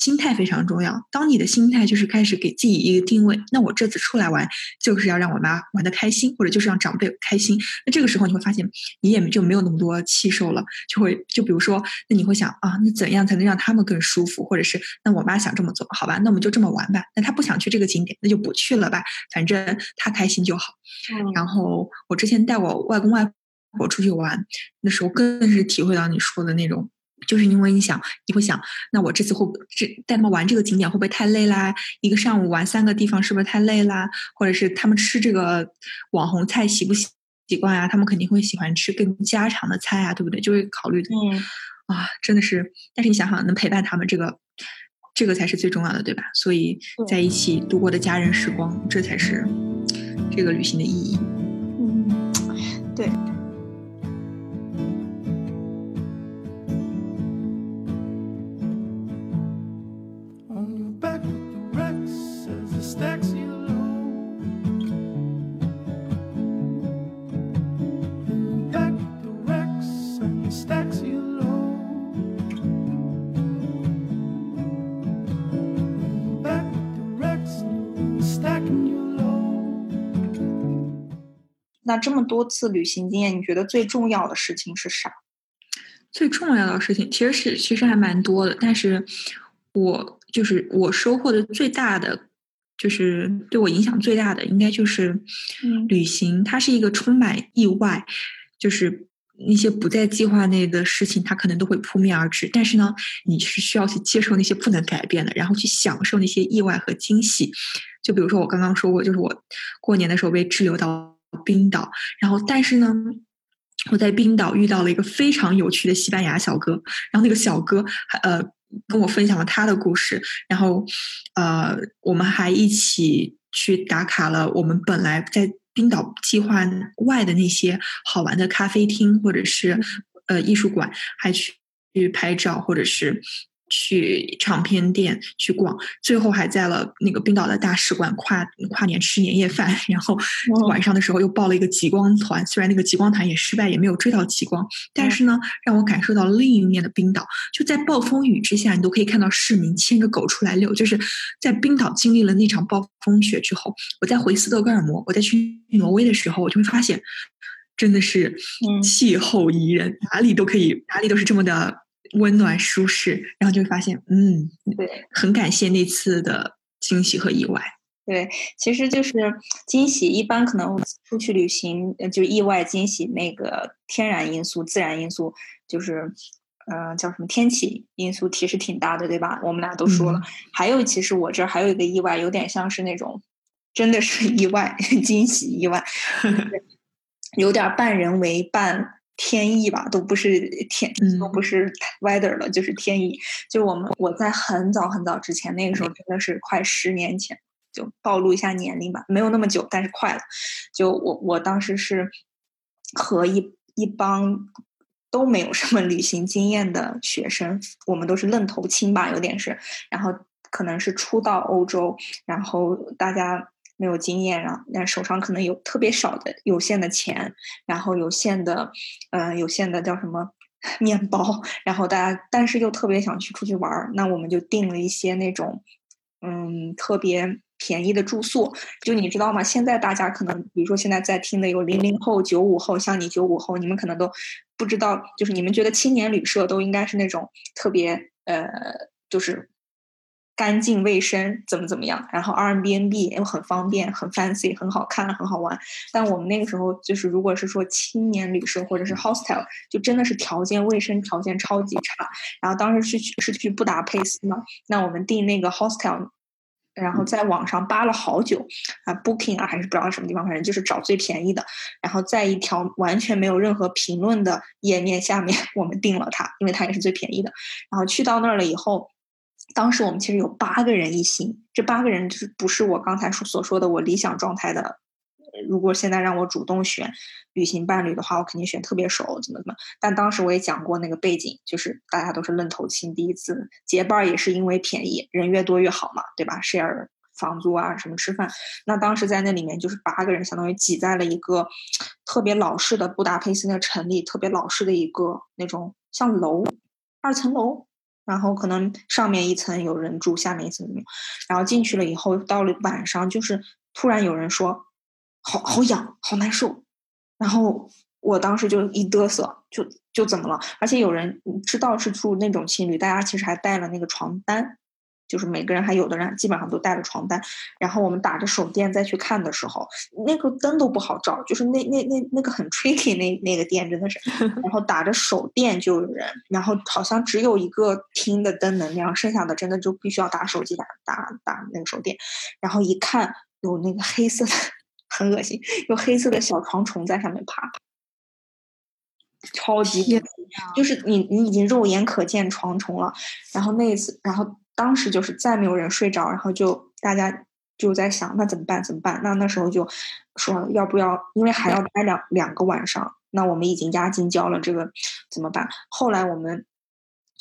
心心态非常重要。当你的心态就是开始给自己一个定位，那我这次出来玩就是要让我妈玩的开心，或者就是让长辈开心。那这个时候你会发现，你也就没有那么多气受了，就会就比如说，那你会想啊，那怎样才能让他们更舒服？或者是那我妈想这么做，好吧，那我们就这么玩吧。那她不想去这个景点，那就不去了吧，反正她开心就好。嗯然后我之前带我外公外婆出去玩，那时候更是体会到你说的那种，就是因为你想，你会想，那我这次会不这带他们玩这个景点会不会太累啦？一个上午玩三个地方是不是太累啦？或者是他们吃这个网红菜习不习习惯啊？他们肯定会喜欢吃更家常的菜啊，对不对？就会考虑的嗯，啊，真的是，但是你想想，能陪伴他们这个。这个才是最重要的，对吧？所以在一起度过的家人时光，这才是这个旅行的意义。嗯，对。那这么多次旅行经验，你觉得最重要的事情是啥？最重要的事情其实是其实还蛮多的，但是我就是我收获的最大的，就是对我影响最大的，应该就是嗯旅行，它是一个充满意外，就是那些不在计划内的事情，它可能都会扑面而至，但是呢，你是需要去接受那些不能改变的，然后去享受那些意外和惊喜。就比如说我刚刚说过，就是我过年的时候被滞留到冰岛，然后但是呢。我在冰岛遇到了一个非常有趣的西班牙小哥，然后那个小哥还呃跟我分享了他的故事，然后呃我们还一起去打卡了我们本来在冰岛计划外的那些好玩的咖啡厅或者是呃艺术馆，还去去拍照或者是。去唱片店去逛，最后还在了那个冰岛的大使馆跨跨年吃年夜饭，然后晚上的时候又报了一个极光团，虽然那个极光团也失败，也没有追到极光，但是呢，让我感受到另一面的冰岛。就在暴风雨之下，你都可以看到市民牵着狗出来遛。就是在冰岛经历了那场暴风雪之后，我再回斯德哥尔摩，我再去挪威的时候，我就会发现，真的是嗯气候宜人，哪里都可以，哪里都是这么的温暖舒适，然后就会发现，嗯，对很感谢那次的惊喜和意外。对，其实就是惊喜，一般可能出去旅行，呃就意外惊喜，那个天然因素、自然因素，就是呃叫什么天气因素，其实挺大的，对吧？我们俩都说了。嗯还有，其实我这儿还有一个意外，有点像是那种真的是意外、惊喜意外，有点儿半人为半天意吧，都不是天，都嗯不是 weather 了，就是天意。就我们我在很早很早之前，那个时候真的是快十年前，就暴露一下年龄吧，没有那么久，但是快了。就我我当时是和一一帮都没有什么旅行经验的学生，我们都是愣头青吧，有点是，然后可能是初到欧洲，然后大家。没有经验，然后那手上可能有特别少的有限的钱，然后有限的，呃，有限的叫什么 面包，然后大家但是又特别想去出去玩儿，那我们就订了一些那种，嗯，特别便宜的住宿。就你知道吗？现在大家可能，比如说现在在听的有零零后、九五后，像你九五后，你们可能都不知道，就是你们觉得青年旅社都应该是那种特别呃，就是干净卫生，怎么怎么样。然后 Airbnb 又很方便、很 fancy、很好看、很好玩。但我们那个时候就是，如果是说青年旅社或者是 hostel，就真的是条件卫生条件超级差。然后当时是去是去布达佩斯嘛，那我们订那个 hostel。然后在网上扒了好久，啊，Booking 啊，还是不知道什么地方，反正就是找最便宜的。然后在一条完全没有任何评论的页面下面，我们订了它，因为它也是最便宜的。然后去到那儿了以后，当时我们其实有八个人一行，这八个人就是不是我刚才说所说的我理想状态的。如果现在让我主动选旅行伴侣的话，我肯定选特别熟，怎么怎么。但当时我也讲过那个背景，就是大家都是愣头青，第一次结伴也是因为便宜，人越多越好嘛，对吧？share 房租啊，什么吃饭。那当时在那里面就是八个人，相当于挤在了一个特别老式的布达佩斯那城里，特别老式的一个那种像楼，二层楼，然后可能上面一层有人住，下面一层没有。然后进去了以后，到了晚上，就是突然有人说。好好痒，好难受，然后我当时就一嘚瑟，就就怎么了？而且有人知道是住那种情侣，大家其实还带了那个床单，就是每个人还有的人基本上都带了床单。然后我们打着手电再去看的时候，那个灯都不好照，就是那那那那个很 tricky 那那个店真的是。然后打着手电就有人，然后好像只有一个厅的灯能亮，剩下的真的就必须要打手机打打打那个手电。然后一看有那个黑色的。很恶心，有黑色的小床虫在上面爬，超级。就是你，你已经肉眼可见床虫了。然后那一次，然后当时就是再没有人睡着，然后就大家就在想，那怎么办？怎么办？那那时候就说要不要？因为还要待两两个晚上，那我们已经押金交了，这个怎么办？后来我们。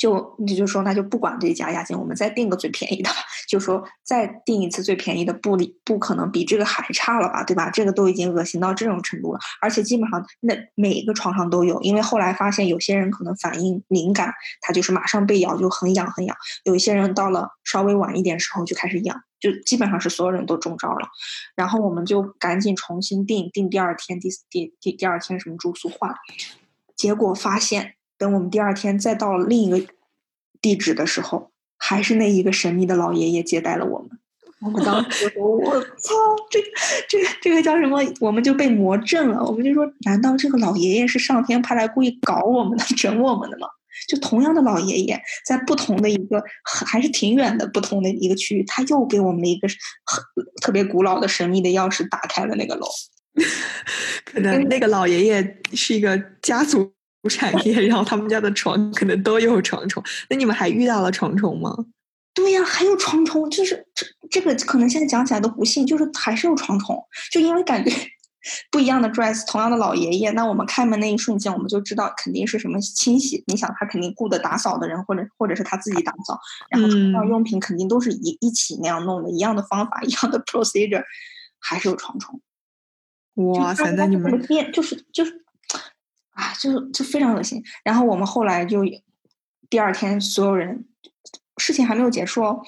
就你就说那就不管这家押金，我们再订个最便宜的吧，就说再订一次最便宜的，不理不可能比这个还差了吧，对吧？这个都已经恶心到这种程度了，而且基本上那每一个床上都有，因为后来发现有些人可能反应敏感，他就是马上被咬就很痒很痒，有一些人到了稍微晚一点时候就开始痒，就基本上是所有人都中招了，然后我们就赶紧重新订订第二天第第第第二天什么住宿换，结果发现。等我们第二天再到另一个地址的时候，还是那一个神秘的老爷爷接待了我们。我们当时说：“我操，这、这、这个叫什么？”我们就被魔怔了。我们就说：“难道这个老爷爷是上天派来故意搞我们的、整我们的吗？”就同样的老爷爷，在不同的一个还是挺远的不同的一个区域，他又给我们一个很特别古老的神秘的钥匙，打开了那个楼。可能那个老爷爷是一个家族。产业，然后他们家的床可能都有床虫。那你们还遇到了床虫吗？对呀，还有床虫，就是这这个可能现在讲起来都不信，就是还是有床虫。就因为感觉 不一样的 dress，同样的老爷爷，那我们开门那一瞬间，我们就知道肯定是什么清洗。你想，他肯定雇的打扫的人，或者或者是他自己打扫，然后床上用品肯定都是一一起那样弄的，一样的方法，一样的 procedure，还是有床虫。哇塞，那你们变就是就是。啊，就就非常恶心。然后我们后来就第二天，所有人事情还没有结束哦。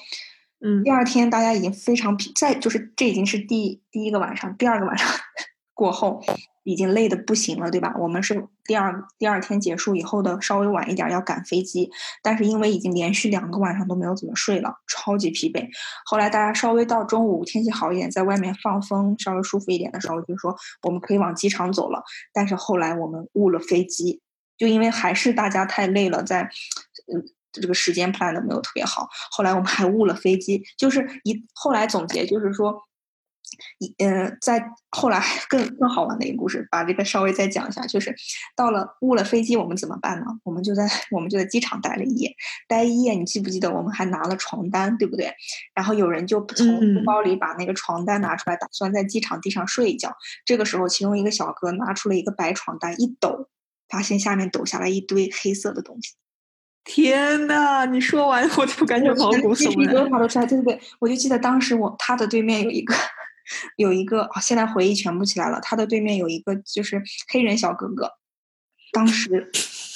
嗯，第二天大家已经非常疲，在就是这已经是第第一个晚上，第二个晚上 过后。已经累得不行了，对吧？我们是第二第二天结束以后的稍微晚一点要赶飞机，但是因为已经连续两个晚上都没有怎么睡了，超级疲惫。后来大家稍微到中午天气好一点，在外面放风稍微舒服一点的时候，就说我们可以往机场走了。但是后来我们误了飞机，就因为还是大家太累了，在嗯这个时间 plan 的没有特别好。后来我们还误了飞机，就是一后来总结就是说。一嗯，在后来更更好玩的一个故事，把这个稍微再讲一下，就是到了误了飞机，我们怎么办呢？我们就在我们就在机场待了一夜，待一夜，你记不记得我们还拿了床单，对不对？然后有人就从书包里把那个床单拿出来，打算在机场地上睡一觉。这个时候，其中一个小哥拿出了一个白床单，一抖，发现下面抖下来一堆黑色的东西。天呐！你说完我就感觉毛骨悚然，都出来，对对对，我就记得当时我他的对面有一个。有一个啊，现在回忆全部起来了。他的对面有一个就是黑人小哥哥，当时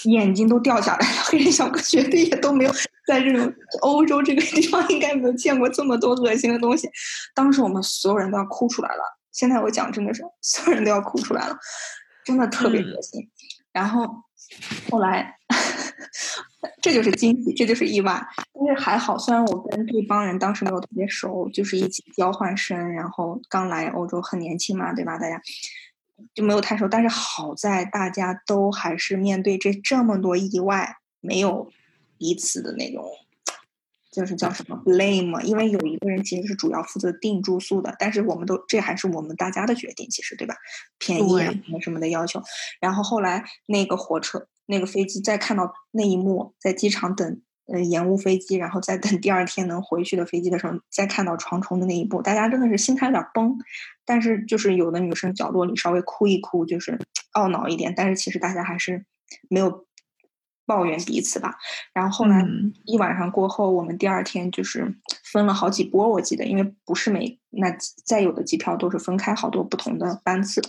眼睛都掉下来了。黑人小哥绝对也都没有在这种欧洲这个地方应该没有见过这么多恶心的东西。当时我们所有人都要哭出来了。现在我讲真的是所有人都要哭出来了，真的特别恶心。然后后来这就是惊喜，这就是意外。但是还好，虽然我跟这帮人当时没有特别熟，就是一起交换生，然后刚来欧洲很年轻嘛，对吧？大家就没有太熟，但是好在大家都还是面对这这么多意外，没有彼此的那种。就是叫什么 blame，因为有一个人其实是主要负责订住宿的，但是我们都这还是我们大家的决定，其实对吧？便宜啊对什么什么的要求。然后后来那个火车、那个飞机，再看到那一幕，在机场等呃延误飞机，然后再等第二天能回去的飞机的时候，再看到床虫的那一幕，大家真的是心态有点崩。但是就是有的女生角落里稍微哭一哭，就是懊恼一点，但是其实大家还是没有抱怨彼此吧。然后后来嗯一晚上过后，我们第二天就是分了好几波，我记得，因为不是每那再有的机票都是分开好多不同的班次，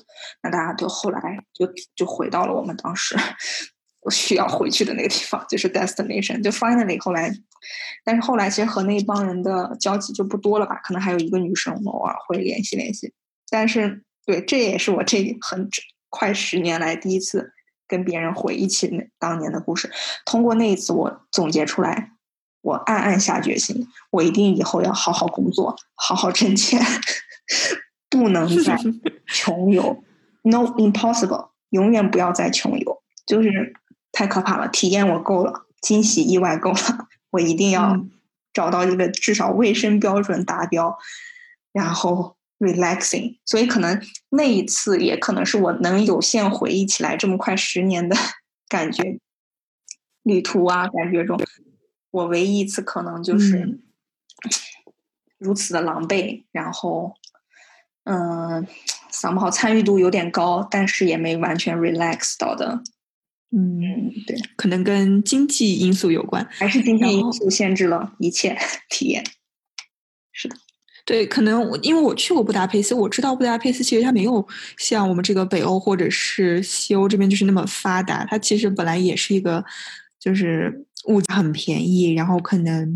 那大家就后来就就回到了我们当时我需要回去的那个地方，就是 destination，就 finally 后来，但是后来其实和那一帮人的交集就不多了吧，可能还有一个女生偶尔会联系联系，但是对，这也是我这很快十年来第一次跟别人回忆起那当年的故事。通过那一次，我总结出来，我暗暗下决心，我一定以后要好好工作，好好挣钱，不能再穷游。No impossible，永远不要再穷游，就是太可怕了。体验我够了，惊喜意外够了，我一定要嗯找到一个至少卫生标准达标，然后 relaxing。所以可能那一次也可能是我能有限回忆起来这么快十年的 感觉旅途啊，感觉中，我唯一一次可能就是嗯如此的狼狈，然后嗯，嗓不好参与度有点高，但是也没完全 relax 到的。嗯，嗯，对，可能跟经济因素有关。还是经济因素限制了一切体验。是的对，可能我因为我去过布达佩斯，我知道布达佩斯其实它没有像我们这个北欧或者是西欧这边就是那么发达，它其实本来也是一个就是物价很便宜，然后可能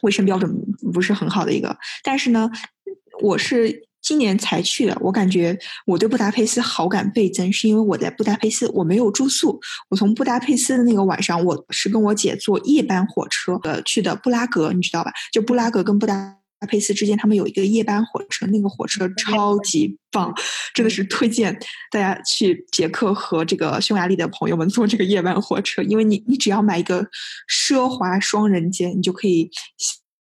卫生标准不是很好的一个。但是呢，我是今年才去的，我感觉我对布达佩斯好感倍增，是因为我在布达佩斯我没有住宿，我从布达佩斯的那个晚上，我是跟我姐坐夜班火车呃去的布拉格，你知道吧？就布拉格跟布达。佩斯之间，他们有一个夜班火车，那个火车超级棒，真的是推荐大家去捷克和这个匈牙利的朋友们坐这个夜班火车，因为你你只要买一个奢华双人间，你就可以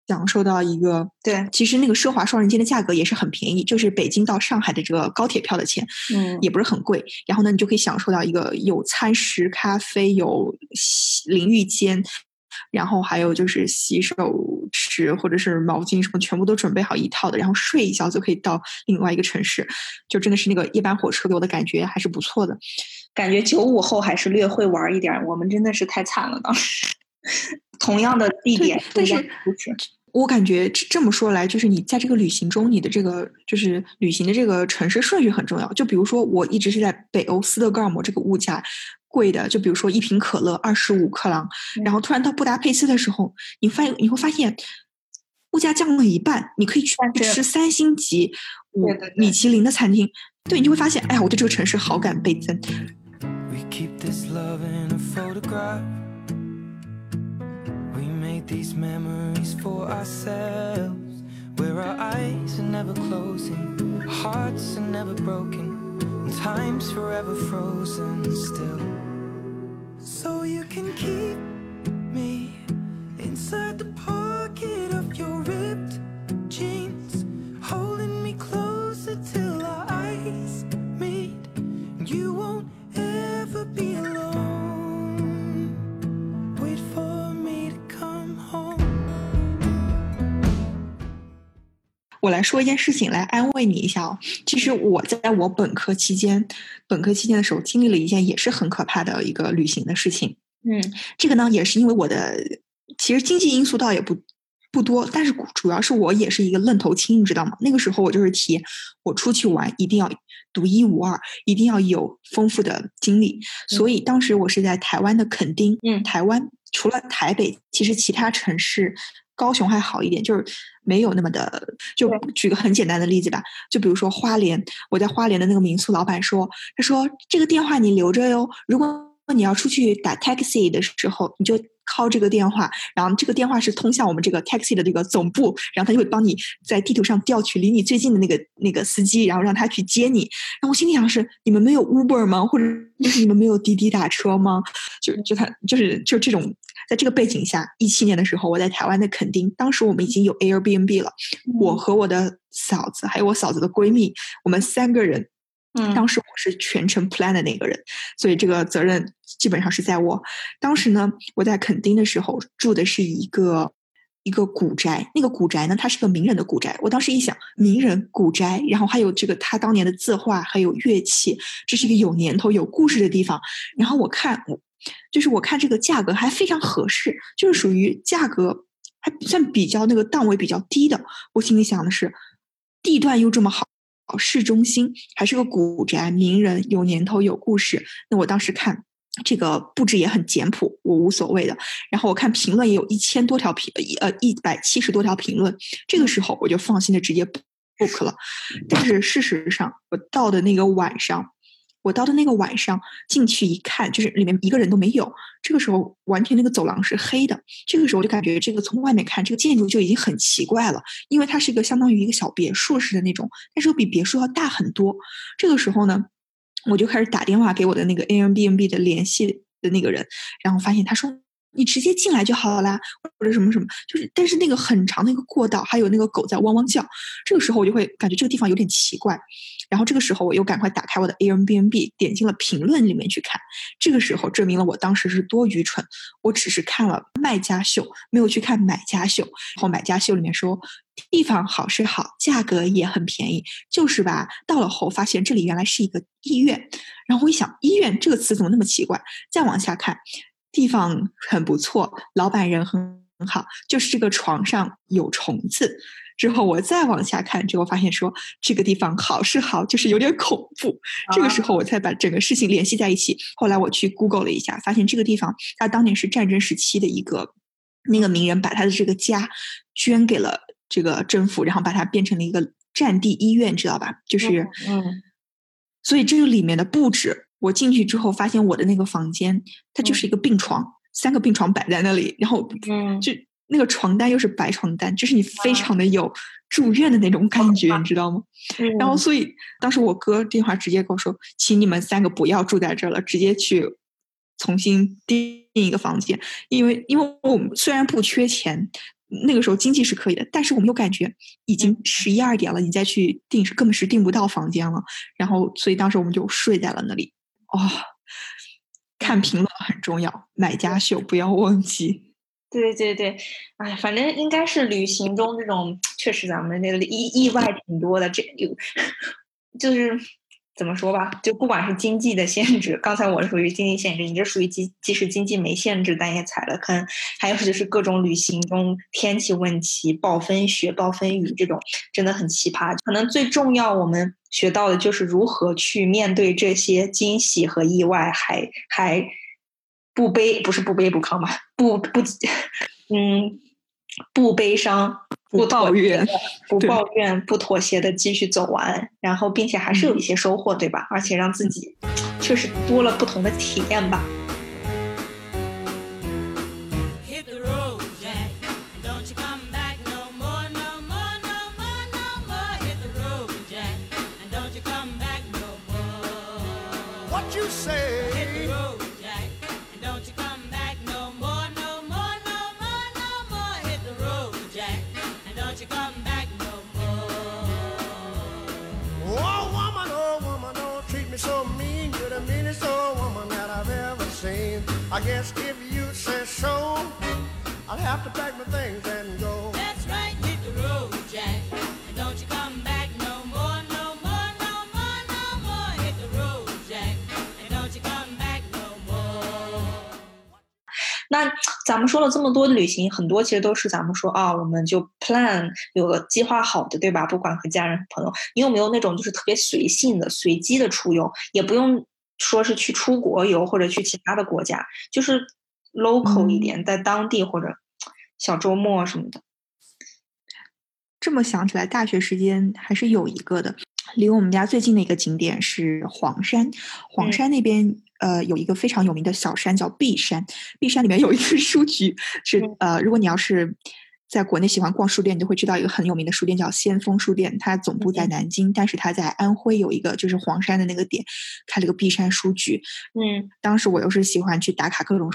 享受到一个对，其实那个奢华双人间的价格也是很便宜，就是北京到上海的这个高铁票的钱，嗯也不是很贵。然后呢，你就可以享受到一个有餐食、咖啡、有洗淋浴间，然后还有就是洗手池或者是毛巾什么，全部都准备好一套的。然后睡一觉就可以到另外一个城市，就真的是那个夜班火车给我的感觉还是不错的。感觉九五后还是略会玩一点儿，我们真的是太惨了。当时 同样的地点，但是不一样的故事我感觉这这么说来，就是你在这个旅行中，你的这个就是旅行的这个城市顺序很重要。就比如说，我一直是在北欧斯德哥尔摩这个物价贵的，就比如说一瓶可乐二十五克朗，然后突然到布达佩斯的时候，你发你会发现物价降了一半，你可以去吃三星级五米其林的餐厅，对你就会发现，哎呀，我对这个城市好感倍增。We keep this love in a photograph. These memories for ourselves. Where our eyes are never closing, hearts are never broken, and time's forever frozen still. So you can keep me inside the pocket of your ripped 我来说一件事情来安慰你一下哦。其实我在我本科期间，本科期间的时候经历了一件也是很可怕的一个旅行的事情。嗯这个呢，也是因为我的其实经济因素倒也不不多，但是主要是我也是一个愣头青，你知道吗？那个时候我就是提我出去玩一定要独一无二，一定要有丰富的经历。所以当时我是在台湾的垦丁，嗯台湾除了台北，其实其他城市。高雄还好一点，就是没有那么的。就举个很简单的例子吧，就比如说花莲，我在花莲的那个民宿老板说，他说这个电话你留着哟，如果你要出去打 taxi 的时候，你就 call 这个电话，然后这个电话是通向我们这个 taxi 的这个总部，然后他就会帮你在地图上调取离你最近的那个那个司机，然后让他去接你。然后我心里想是，你们没有 Uber 吗？或者就 是你们没有滴滴打车吗？就就他就是就这种，在这个背景下，一七年的时候，我在台湾的垦丁，当时我们已经有 Airbnb 了，我和我的嫂子还有我嫂子的闺蜜，我们三个人。嗯当时我是全程 plan 的那个人，所以这个责任基本上是在我。当时呢，我在垦丁的时候住的是一个一个古宅，那个古宅呢，它是个名人的古宅。我当时一想，名人古宅，然后还有这个他当年的字画，还有乐器，这是一个有年头、有故事的地方。然后我看，我就是我看这个价格还非常合适，就是属于价格还算比较那个档位比较低的。我心里想的是，地段又这么好。市中心还是个古宅，名人有年头有故事。那我当时看这个布置也很简朴，我无所谓的。然后我看评论也有一千多条评，呃一百七十多条评论。这个时候我就放心的直接 book 了。但是事实上，我到的那个晚上，我到的那个晚上进去一看，就是里面一个人都没有。这个时候完全那个走廊是黑的。这个时候我就感觉这个从外面看这个建筑就已经很奇怪了，因为它是一个相当于一个小别墅似的那种，但是又比别墅要大很多。这个时候呢，我就开始打电话给我的那个 a m b n b 的联系的那个人，然后发现他说。你直接进来就好了啦，或者什么什么，就是，但是那个很长的一个过道，还有那个狗在汪汪叫，这个时候我就会感觉这个地方有点奇怪。然后这个时候我又赶快打开我的 Airbnb，点进了评论里面去看。这个时候证明了我当时是多愚蠢，我只是看了卖家秀，没有去看买家秀。然后买家秀里面说地方好是好，价格也很便宜，就是吧。到了后发现这里原来是一个医院，然后我一想，医院这个词怎么那么奇怪？再往下看。地方很不错，老板人很很好，就是这个床上有虫子。之后我再往下看，结果发现说这个地方好是好，就是有点恐怖。这个时候我才把整个事情联系在一起。后来我去 Google 了一下，发现这个地方它当年是战争时期的一个那个名人把他的这个家捐给了这个政府，然后把它变成了一个战地医院，知道吧？就是嗯，所以这个里面的布置。我进去之后，发现我的那个房间，它就是一个病床，三个病床摆在那里，然后嗯就那个床单又是白床单，就是你非常的有住院的那种感觉，你知道吗？然后所以当时我哥电话直接跟我说，请你们三个不要住在这儿了，直接去重新订一个房间，因为因为我们虽然不缺钱。那个时候经济是可以的，但是我们又感觉已经十一二点了，你再去订是根本是订不到房间了。然后，所以当时我们就睡在了那里。哦，看评论很重要，买家秀不要忘记。对对对，哎，反正应该是旅行中这种，确实咱们那个意意外挺多的。这有就是怎么说吧，就不管是经济的限制，刚才我是属于经济限制，你这属于即即使经济没限制，但也踩了坑。还有就是各种旅行中天气问题，暴风雪、暴风雨这种真的很奇葩。可能最重要，我们学到的就是如何去面对这些惊喜和意外，还还不悲，不是不卑不亢吧？不不，嗯，不悲伤。不抱怨，不抱怨，不妥协的继续走完，然后并且还是有一些收获，对吧？而且让自己确实多了不同的体验吧。I guess if you say so, I'll have to pack my things and go. That's right, hit the road, Jack. And don't you come back no more, no more, no more, no more. Hit the road, Jack. And don't you come back no more. 那咱们说了这么多的旅行，很多其实都是咱们说啊，我们就 plan 有个计划好的，对吧？不管和家人、朋友，你有没有那种就是特别随性的、随机的出游？也不用说是去出国游或者去其他的国家，就是 local 一点，在当地或者小周末什么的。这么想起来，大学时间还是有一个的。离我们家最近的一个景点是黄山，黄山那边呃有一个非常有名的小山叫碧山，碧山里面有一个 书局是呃，如果你要是在国内喜欢逛书店，你就会知道一个很有名的书店叫先锋书店，它总部在南京，但是它在安徽有一个就是黄山的那个点开了个璧山书局。嗯。当时我又是喜欢去打卡各种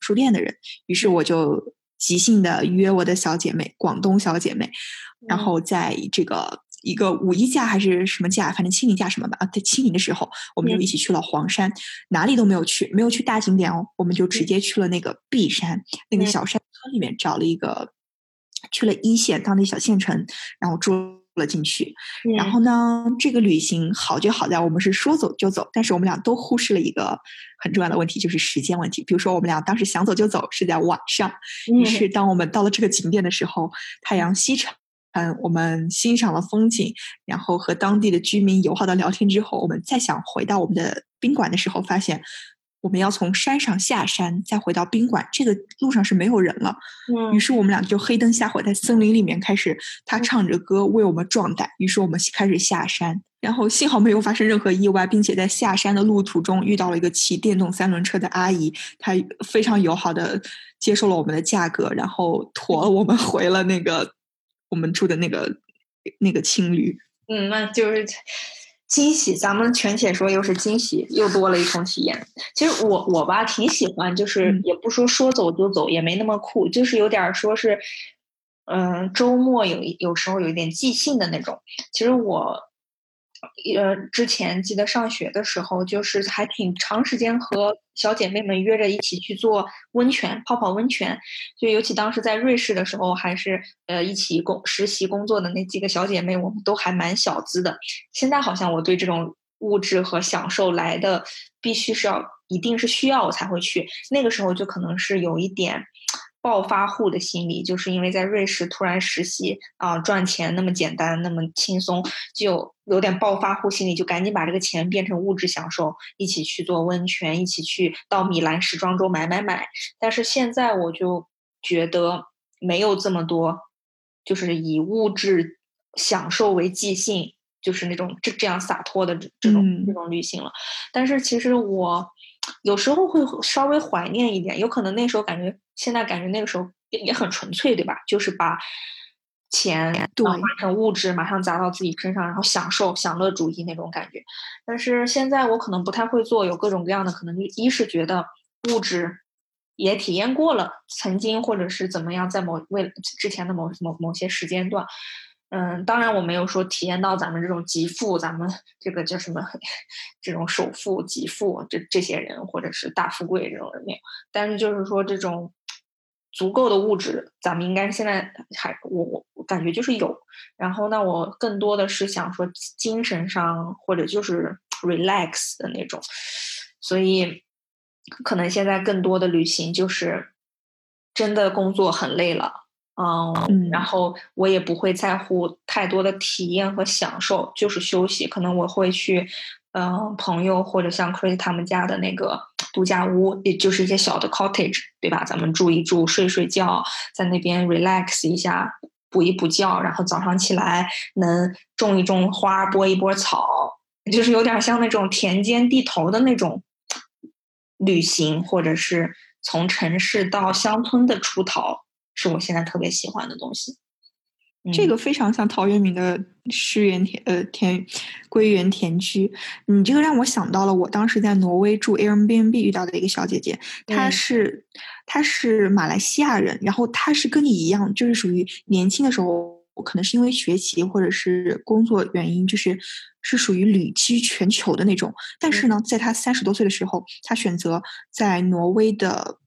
书店的人，于是我就即兴的约我的小姐妹，广东小姐妹，然嗯。后在这个一个五一假还是什么假，反正清明假什么吧，啊，在清明的时候，我们就嗯。一起去了黄山，哪里都没有去，没有去大景点哦，我们就直接去了那个璧山，那个嗯。小山村里面找了一个，去了一线当地小县城，然后住了进去。然嗯后呢，这个旅行好就好在我们是说走就走，但是我们俩都忽视了一个很重要的问题，就是时间问题。比如说，我们俩当时想走就走是在晚上，于嗯是当我们到了这个景点的时候，太阳西沉。嗯，我们欣赏了风景，然后和当地的居民友好的聊天之后，我们再想回到我们的宾馆的时候，发现我们要从山上下山，再回到宾馆，这个路上是没有人了。嗯于是我们俩就黑灯瞎火在森林里面开始，他唱着歌为我们壮胆。于是我们开始下山，然后幸好没有发生任何意外，并且在下山的路途中遇到了一个骑电动三轮车的阿姨，她非常友好的接受了我们的价格，然后驮了我们回了那个我们住的那个那个青旅。嗯，那就是惊喜。咱们全且说又是惊喜，又多了一重体验。其实我我吧挺喜欢，就是嗯也不说说走就走，也没那么酷，就是有点儿说是，嗯、周末有一有时候有一点即兴的那种。其实我。呃，之前记得上学的时候，就是还挺长时间和小姐妹们约着一起去做温泉、泡泡温泉。就尤其当时在瑞士的时候，还是呃一起工实习工作的那几个小姐妹，我们都还蛮小资的。现在好像我对这种物质和享受来的，必须是要一定是需要我才会去。那个时候就可能是有一点暴发户的心理，就是因为在瑞士突然实习啊、赚钱那么简单那么轻松，就有点暴发户心理，就赶紧把这个钱变成物质享受，一起去做温泉，一起去到米兰时装周买买买。但是现在我就觉得没有这么多，就是以物质享受为即兴，就是那种这这样洒脱的这这种、这嗯种旅行了。但是其实我有时候会稍微怀念一点，有可能那时候感觉，现在感觉那个时候也也很纯粹，对吧？就是把钱对啊换成物质，马上砸到自己身上，然后享受享乐主义那种感觉。但是现在我可能不太会做，有各种各样的可能，一是觉得物质也体验过了，曾经或者是怎么样，在某为之前的某某某些时间段。嗯，当然我没有说体验到咱们这种极富，咱们 这个叫什么，这种首富、极富这这些人，或者是大富贵这种人没有。但是就是说这种足够的物质，咱们应该现在还我我感觉就是有。然后呢，我更多的是想说精神上或者就是 relax 的那种，所以可能现在更多的旅行就是真的工作很累了。嗯，嗯然后我也不会在乎太多的体验和享受，就是休息。可能我会去，嗯、朋友或者像 Chris 他们家的那个度假屋，也就是一些小的 cottage，对吧？咱们住一住，睡睡觉，在那边 relax 一下，补一补觉，然后早上起来能种一种花，播一拨草，就是有点像那种田间地头的那种旅行，或者是从城市到乡村的出逃。是我现在特别喜欢的东西。嗯这个非常像陶渊明的诗园田呃田归园田居，你这个让我想到了我当时在挪威住 Airbnb 遇到的一个小姐姐，她嗯是她是马来西亚人，然后她是跟你一样，就是属于年轻的时候，可能是因为学习或者是工作原因，就是是属于旅居全球的那种。但是呢，在她三十多岁的时候，她选择在挪威的。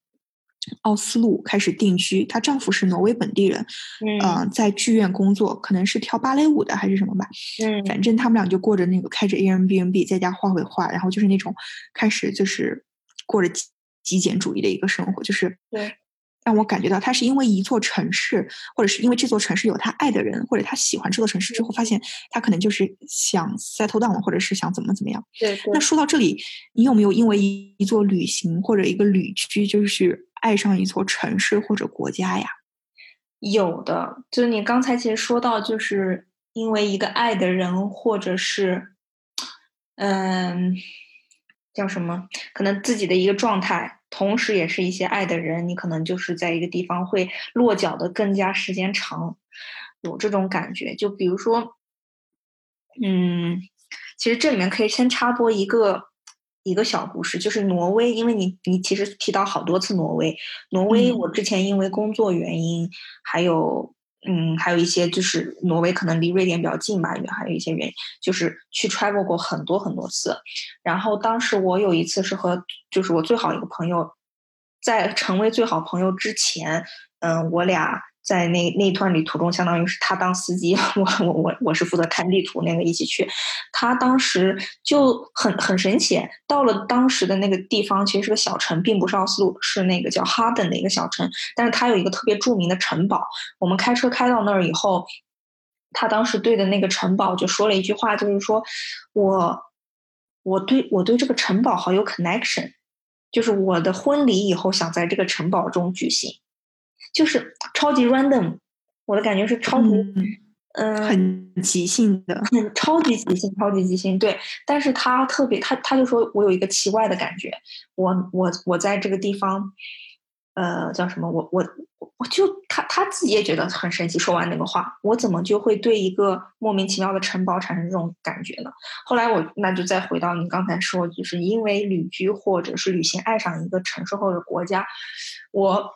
奥斯陆开始定居，她丈夫是挪威本地人，嗯呃，在剧院工作，可能是跳芭蕾舞的还是什么吧。嗯反正他们俩就过着那个开着 Airbnb 在家画绘画，然后就是那种开始就是过着极极简主义的一个生活，就是对让我感觉到他是因为一座城市，或者是因为这座城市有他爱的人，或者他喜欢这座城市之后，发现他可能就是想 settle down，或者是想怎么怎么样。对对那说到这里，你有没有因为一一座旅行或者一个旅居，就是爱上一座城市或者国家呀？有的，就是你刚才其实说到，就是因为一个爱的人，或者是，嗯，叫什么？可能自己的一个状态，同时也是一些爱的人，你可能就是在一个地方会落脚的更加时间长，有这种感觉。就比如说，嗯，其实这里面可以先插播一个一个小故事，就是挪威，因为你你其实提到好多次挪威，挪威嗯我之前因为工作原因，还有嗯，还有一些就是挪威可能离瑞典比较近吧，也还有一些原因，就是去 travel 过很多很多次。然后当时我有一次是和就是我最好一个朋友，在成为最好朋友之前，嗯，我俩在那那一段旅途中，相当于是他当司机，我我我我是负责看地图那个一起去。他当时就很很神奇，到了当时的那个地方，其实是个小城，并不是奥斯陆，是那个叫哈登的一个小城。但是它有一个特别著名的城堡。我们开车开到那儿以后，他当时对着那个城堡就说了一句话，就是说我我对我对这个城堡好有 connection，就是我的婚礼以后想在这个城堡中举行，就是超级 random。我的感觉是超级嗯，嗯很即兴的，很超级即兴，超级即兴，对。但是他特别，他他就说我有一个奇怪的感觉，我我我在这个地方，呃，叫什么？我我我就他他自己也觉得很神奇。说完那个话，我怎么就会对一个莫名其妙的城堡产生这种感觉呢？后来我那就再回到你刚才说，就是因为旅居或者是旅行爱上一个城市或者国家，我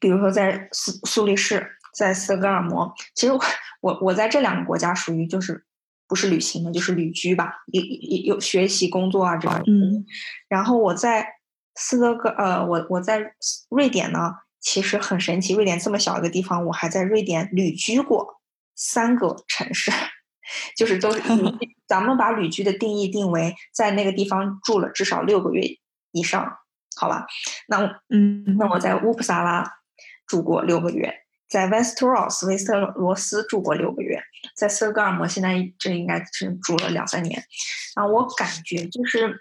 比如说在苏苏黎世，在斯德哥尔摩，其实我我我在这两个国家属于就是不是旅行的，就是旅居吧，也也有学习工作啊这种。嗯然后我在斯德哥呃，我我在瑞典呢，其实很神奇，瑞典这么小一个地方，我还在瑞典旅居过三个城市，就是都是 咱们把旅居的定义定为在那个地方住了至少六个月以上，好吧？那我嗯，那我在乌普萨拉住过六个月，在 Westeros 维斯特罗斯住过六个月，在斯德哥尔摩现在这应该是住了两三年。然后我感觉就是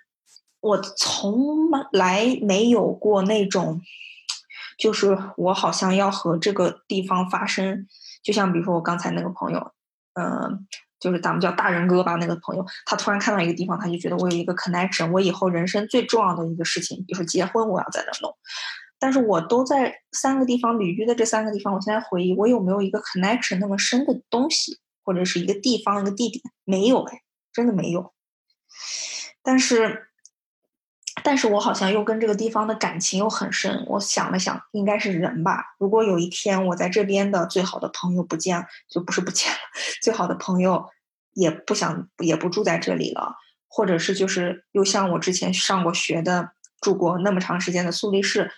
我从来没有过那种，就是我好像要和这个地方发生，就像比如说我刚才那个朋友，嗯、就是咱们叫大人哥吧，那个朋友，他突然看到一个地方，他就觉得我有一个 connection，我以后人生最重要的一个事情，比如说结婚，我要在那弄。但是我都在三个地方旅居的这三个地方，我现在回忆，我有没有一个 connection 那么深的东西，或者是一个地方、一个地点？没有哎，真的没有。但是，但是我好像又跟这个地方的感情又很深。我想了想，应该是人吧。如果有一天我在这边的最好的朋友不见了，就不是不见了，最好的朋友也不想也不住在这里了，或者是就是又像我之前上过学的，住过那么长时间的苏黎世。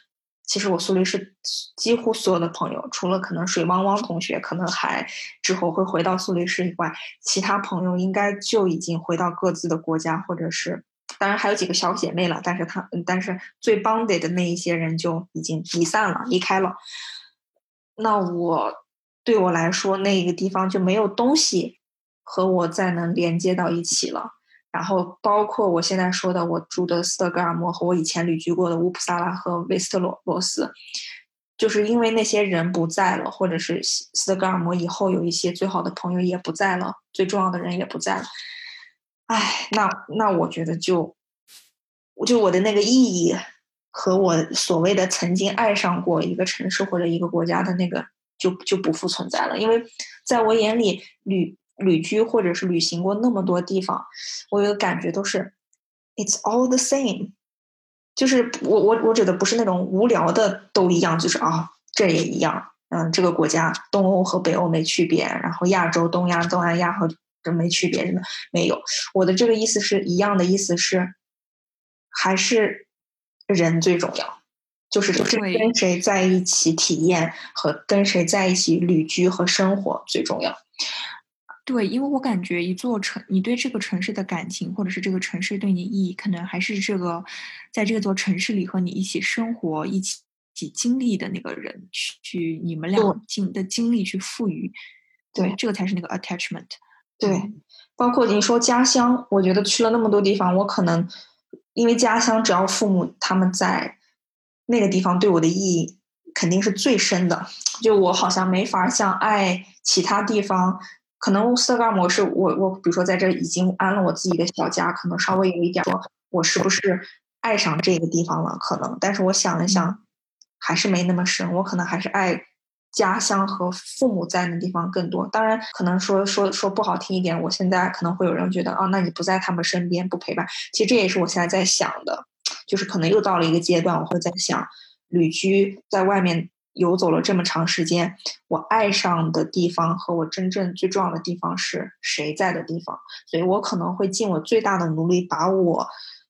其实我苏黎世几乎所有的朋友，除了可能水汪汪同学可能还之后会回到苏黎世以外，其他朋友应该就已经回到各自的国家，或者是当然还有几个小姐妹了，但是她但是最 bonded 的那一些人就已经离散了，离开了。那我对我来说，那个地方就没有东西和我再能连接到一起了。然后包括我现在说的，我住的斯德哥尔摩和我以前旅居过的乌普萨拉和维斯特罗罗斯，就是因为那些人不在了，或者是斯德哥尔摩以后有一些最好的朋友也不在了，最重要的人也不在了。唉，那那我觉得就，就我的那个意义和我所谓的曾经爱上过一个城市或者一个国家的那个就就不复存在了，因为在我眼里旅。旅居或者是旅行过那么多地方，我有个感觉都是，it's all the same，就是我我我指的不是那种无聊的都一样，就是啊这也一样，嗯，这个国家东欧和北欧没区别，然后亚洲、东亚、东南亚和这没区别，真的没有。我的这个意思是一样的，意思是还是人最重要，就是是跟谁在一起体验和跟谁在一起旅居和生活最重要。对，因为我感觉一座城，你对这个城市的感情，或者是这个城市对你意义，可能还是这个在这座城市里和你一起生活、一起一起经历的那个人去，去你们俩经的经历去赋予。对，这个才是那个 attachment。对，包括你说家乡，我觉得去了那么多地方，我可能因为家乡，只要父母他们在那个地方，对我的意义肯定是最深的。就我好像没法像爱其他地方。可能斯德哥尔摩是我我比如说在这已经安了我自己的小家，可能稍微有一点说我是不是爱上这个地方了？可能，但是我想了想，还是没那么深。我可能还是爱家乡和父母在的地方更多。当然，可能说说说不好听一点，我现在可能会有人觉得，哦，那你不在他们身边，不陪伴。其实这也是我现在在想的，就是可能又到了一个阶段，我会在想，旅居在外面。游走了这么长时间，我爱上的地方和我真正最重要的地方是谁在的地方？所以我可能会尽我最大的努力，把我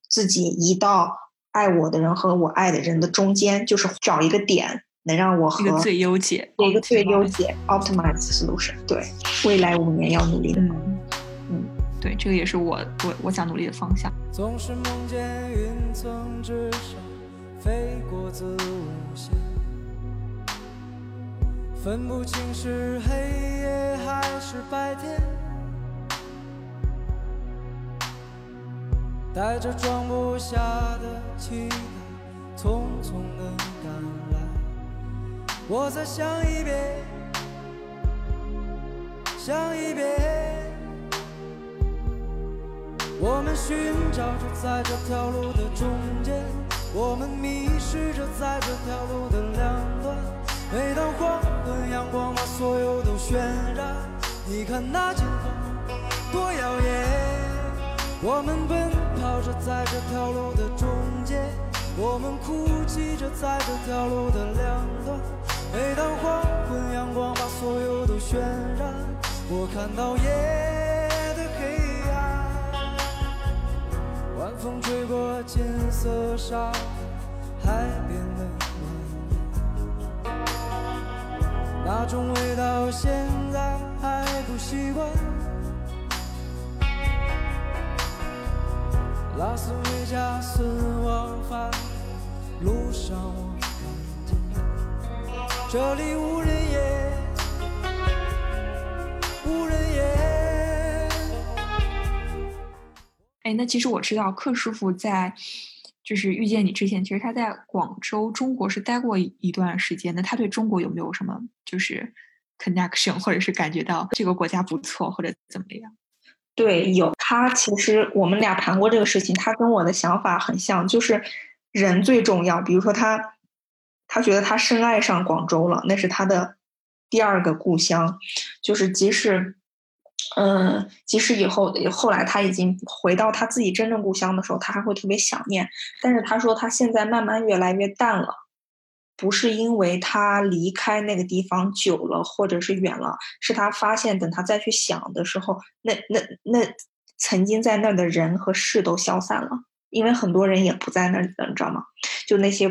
自己移到爱我的人和我爱的人的中间，就是找一个点，能让我和一个最优解，一个最优解，optimize solution。对，未来五年要努力的。嗯嗯，对，这个也是我我我想努力的方向。总是梦见云层之上飞过子午线，分不清是黑夜还是白天，带着装不下的期待，匆匆的赶来。我再想一遍，想一遍。我们寻找着在这条路的中间，我们迷失着在这条路的两端。每当黄昏，阳光把所有都渲染，你看那前方多耀眼。我们奔跑着在这条路的中间，我们哭泣着在这条路的两端。每当黄昏，阳光把所有都渲染，我看到夜的黑暗。晚风吹过金色沙，海边的那种味道现在还不习惯。拉斯维加斯往返路上，我看见这里无人烟，无人烟。哎，那其实我知道克师傅在就是遇见你之前，其实他在广州中国是待过一段时间的。他对中国有没有什么就是 connection，或者是感觉到这个国家不错，或者怎么样？对，有他，其实我们俩谈过这个事情，他跟我的想法很像，就是人最重要。比如说他，他觉得他深爱上广州了，那是他的第二个故乡。就是即使，嗯，即使以后后来他已经回到他自己真正故乡的时候，他还会特别想念。但是他说他现在慢慢越来越淡了。不是因为他离开那个地方久了，或者是远了，是他发现等他再去想的时候，那那那曾经在那儿的人和事都消散了，因为很多人也不在那里了，你知道吗？就那些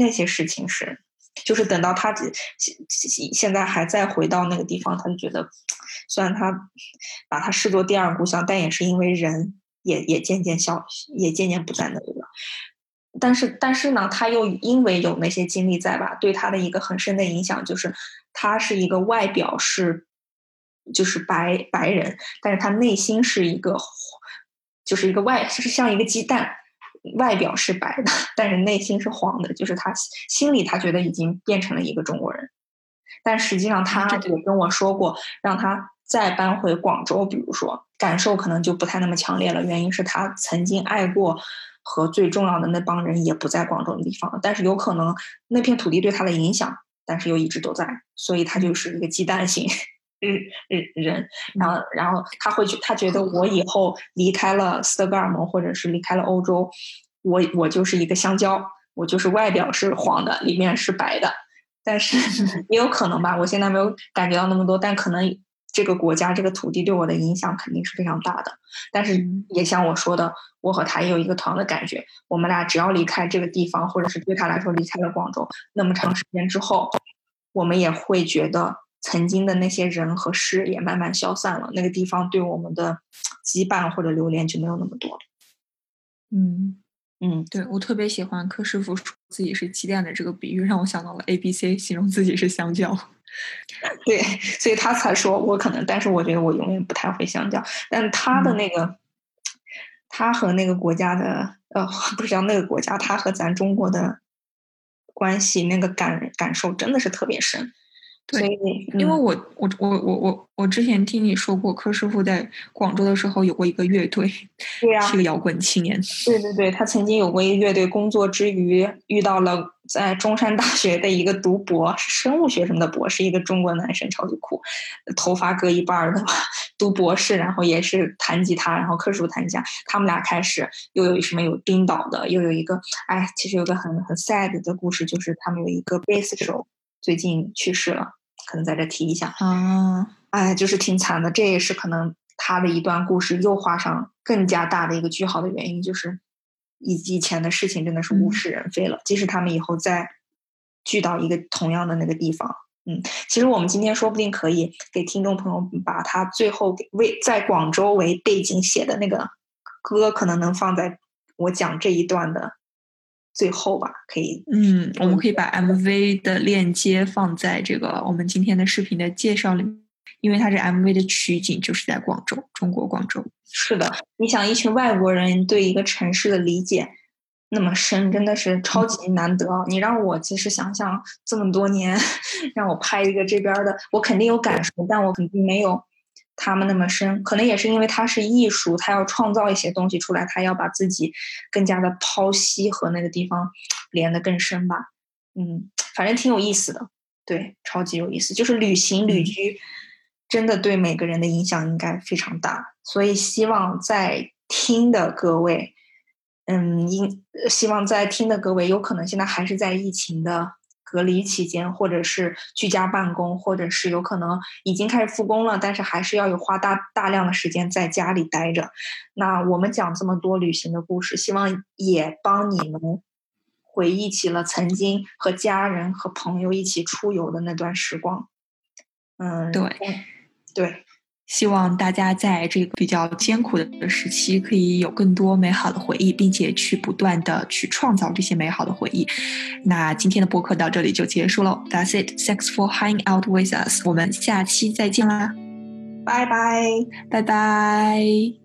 那些事情是，就是等到他现现现在还在回到那个地方，他就觉得，虽然他把他视作第二故乡，但也是因为人也也渐渐消，也渐渐不在那里了。但是，但是呢，他又因为有那些经历在吧，对他的一个很深的影响就是，他是一个外表是，就是白白人，但是他内心是一个，就是一个外，就是像一个鸡蛋，外表是白的，但是内心是黄的，就是他心里他觉得已经变成了一个中国人，但实际上他也跟我说过，让他再搬回广州，比如说感受可能就不太那么强烈了，原因是他曾经爱过。和最重要的那帮人也不在广州的地方，但是有可能那片土地对他的影响，但是又一直都在，所以他就是一个鸡蛋型人人。然后，然后他会觉他觉得我以后离开了斯德哥尔摩，或者是离开了欧洲，我我就是一个香蕉，我就是外表是黄的，里面是白的。但是 也有可能吧，我现在没有感觉到那么多，但可能。这个国家、这个土地对我的影响肯定是非常大的，但是也像我说的，我和他也有一个同样的感觉。我们俩只要离开这个地方，或者是对他来说离开了广州那么长时间之后，我们也会觉得曾经的那些人和事也慢慢消散了，那个地方对我们的羁绊或者留恋就没有那么多了。嗯嗯，对我特别喜欢柯师傅说自己是鸡蛋的这个比喻，让我想到了 A、B、C 形容自己是香蕉。对，所以他才说我可能，但是我觉得我永远不太会香蕉。但他的那个，他和那个国家的，呃，不是叫那个国家，他和咱中国的关系那个感感受真的是特别深。对所以因为嗯我我我我我我之前听你说过，柯师傅在广州的时候有过一个乐队，是个摇滚青年。对对对，他曾经有过一个乐队，工作之余遇到了在中山大学的一个读博是生物学什么的博士，一个中国男生，超级酷，头发割一半儿的吧，读博士，然后也是弹吉他，然后柯师傅弹吉他，他们俩开始又有什么有冰岛的，又有一个，哎，其实有个很很 sad 的故事，就是他们有一个贝斯手最近去世了，可能在这提一下，啊，哎，就是挺惨的。这也是可能他的一段故事又画上更加大的一个句号的原因，就是以以前的事情真的是物嗯是人非了。即使他们以后再聚到一个同样的那个地方，嗯，其实我们今天说不定可以给听众朋友把他最后给为在广州为背景写的那个歌，可能能放在我讲这一段的最后吧，可以嗯，我们可以把 MV 的链接放在这个我们今天的视频的介绍里面，因为它这 MV 的取景就是在广州，中国广州。是的，你想一群外国人对一个城市的理解那么深，真的是超级难得啊。你让我其实想想这么多年，让我拍一个这边儿的，我肯定有感受，但我肯定没有他们那么深。可能也是因为他是艺术，他要创造一些东西出来，他要把自己更加的剖析和那个地方连得更深吧。嗯，反正挺有意思的，对，超级有意思。就是旅行旅嗯居，真的对每个人的影响应该非常大。所以希望在听的各位，嗯，应希望在听的各位，有可能现在还是在疫情的隔离期间，或者是居家办公，或者是有可能已经开始复工了，但是还是要有花大大量的时间在家里待着。那我们讲这么多旅行的故事，希望也帮你们回忆起了曾经和家人和朋友一起出游的那段时光。嗯，对嗯对，希望大家在这个比较艰苦的时期，可以有更多美好的回忆，并且去不断的去创造这些美好的回忆。那今天的播客到这里就结束喽，That's it. Thanks for hanging out with us. 我们下期再见啦，拜拜。拜拜。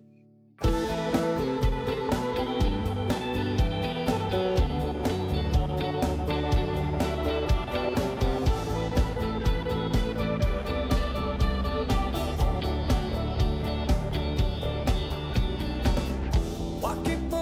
keep on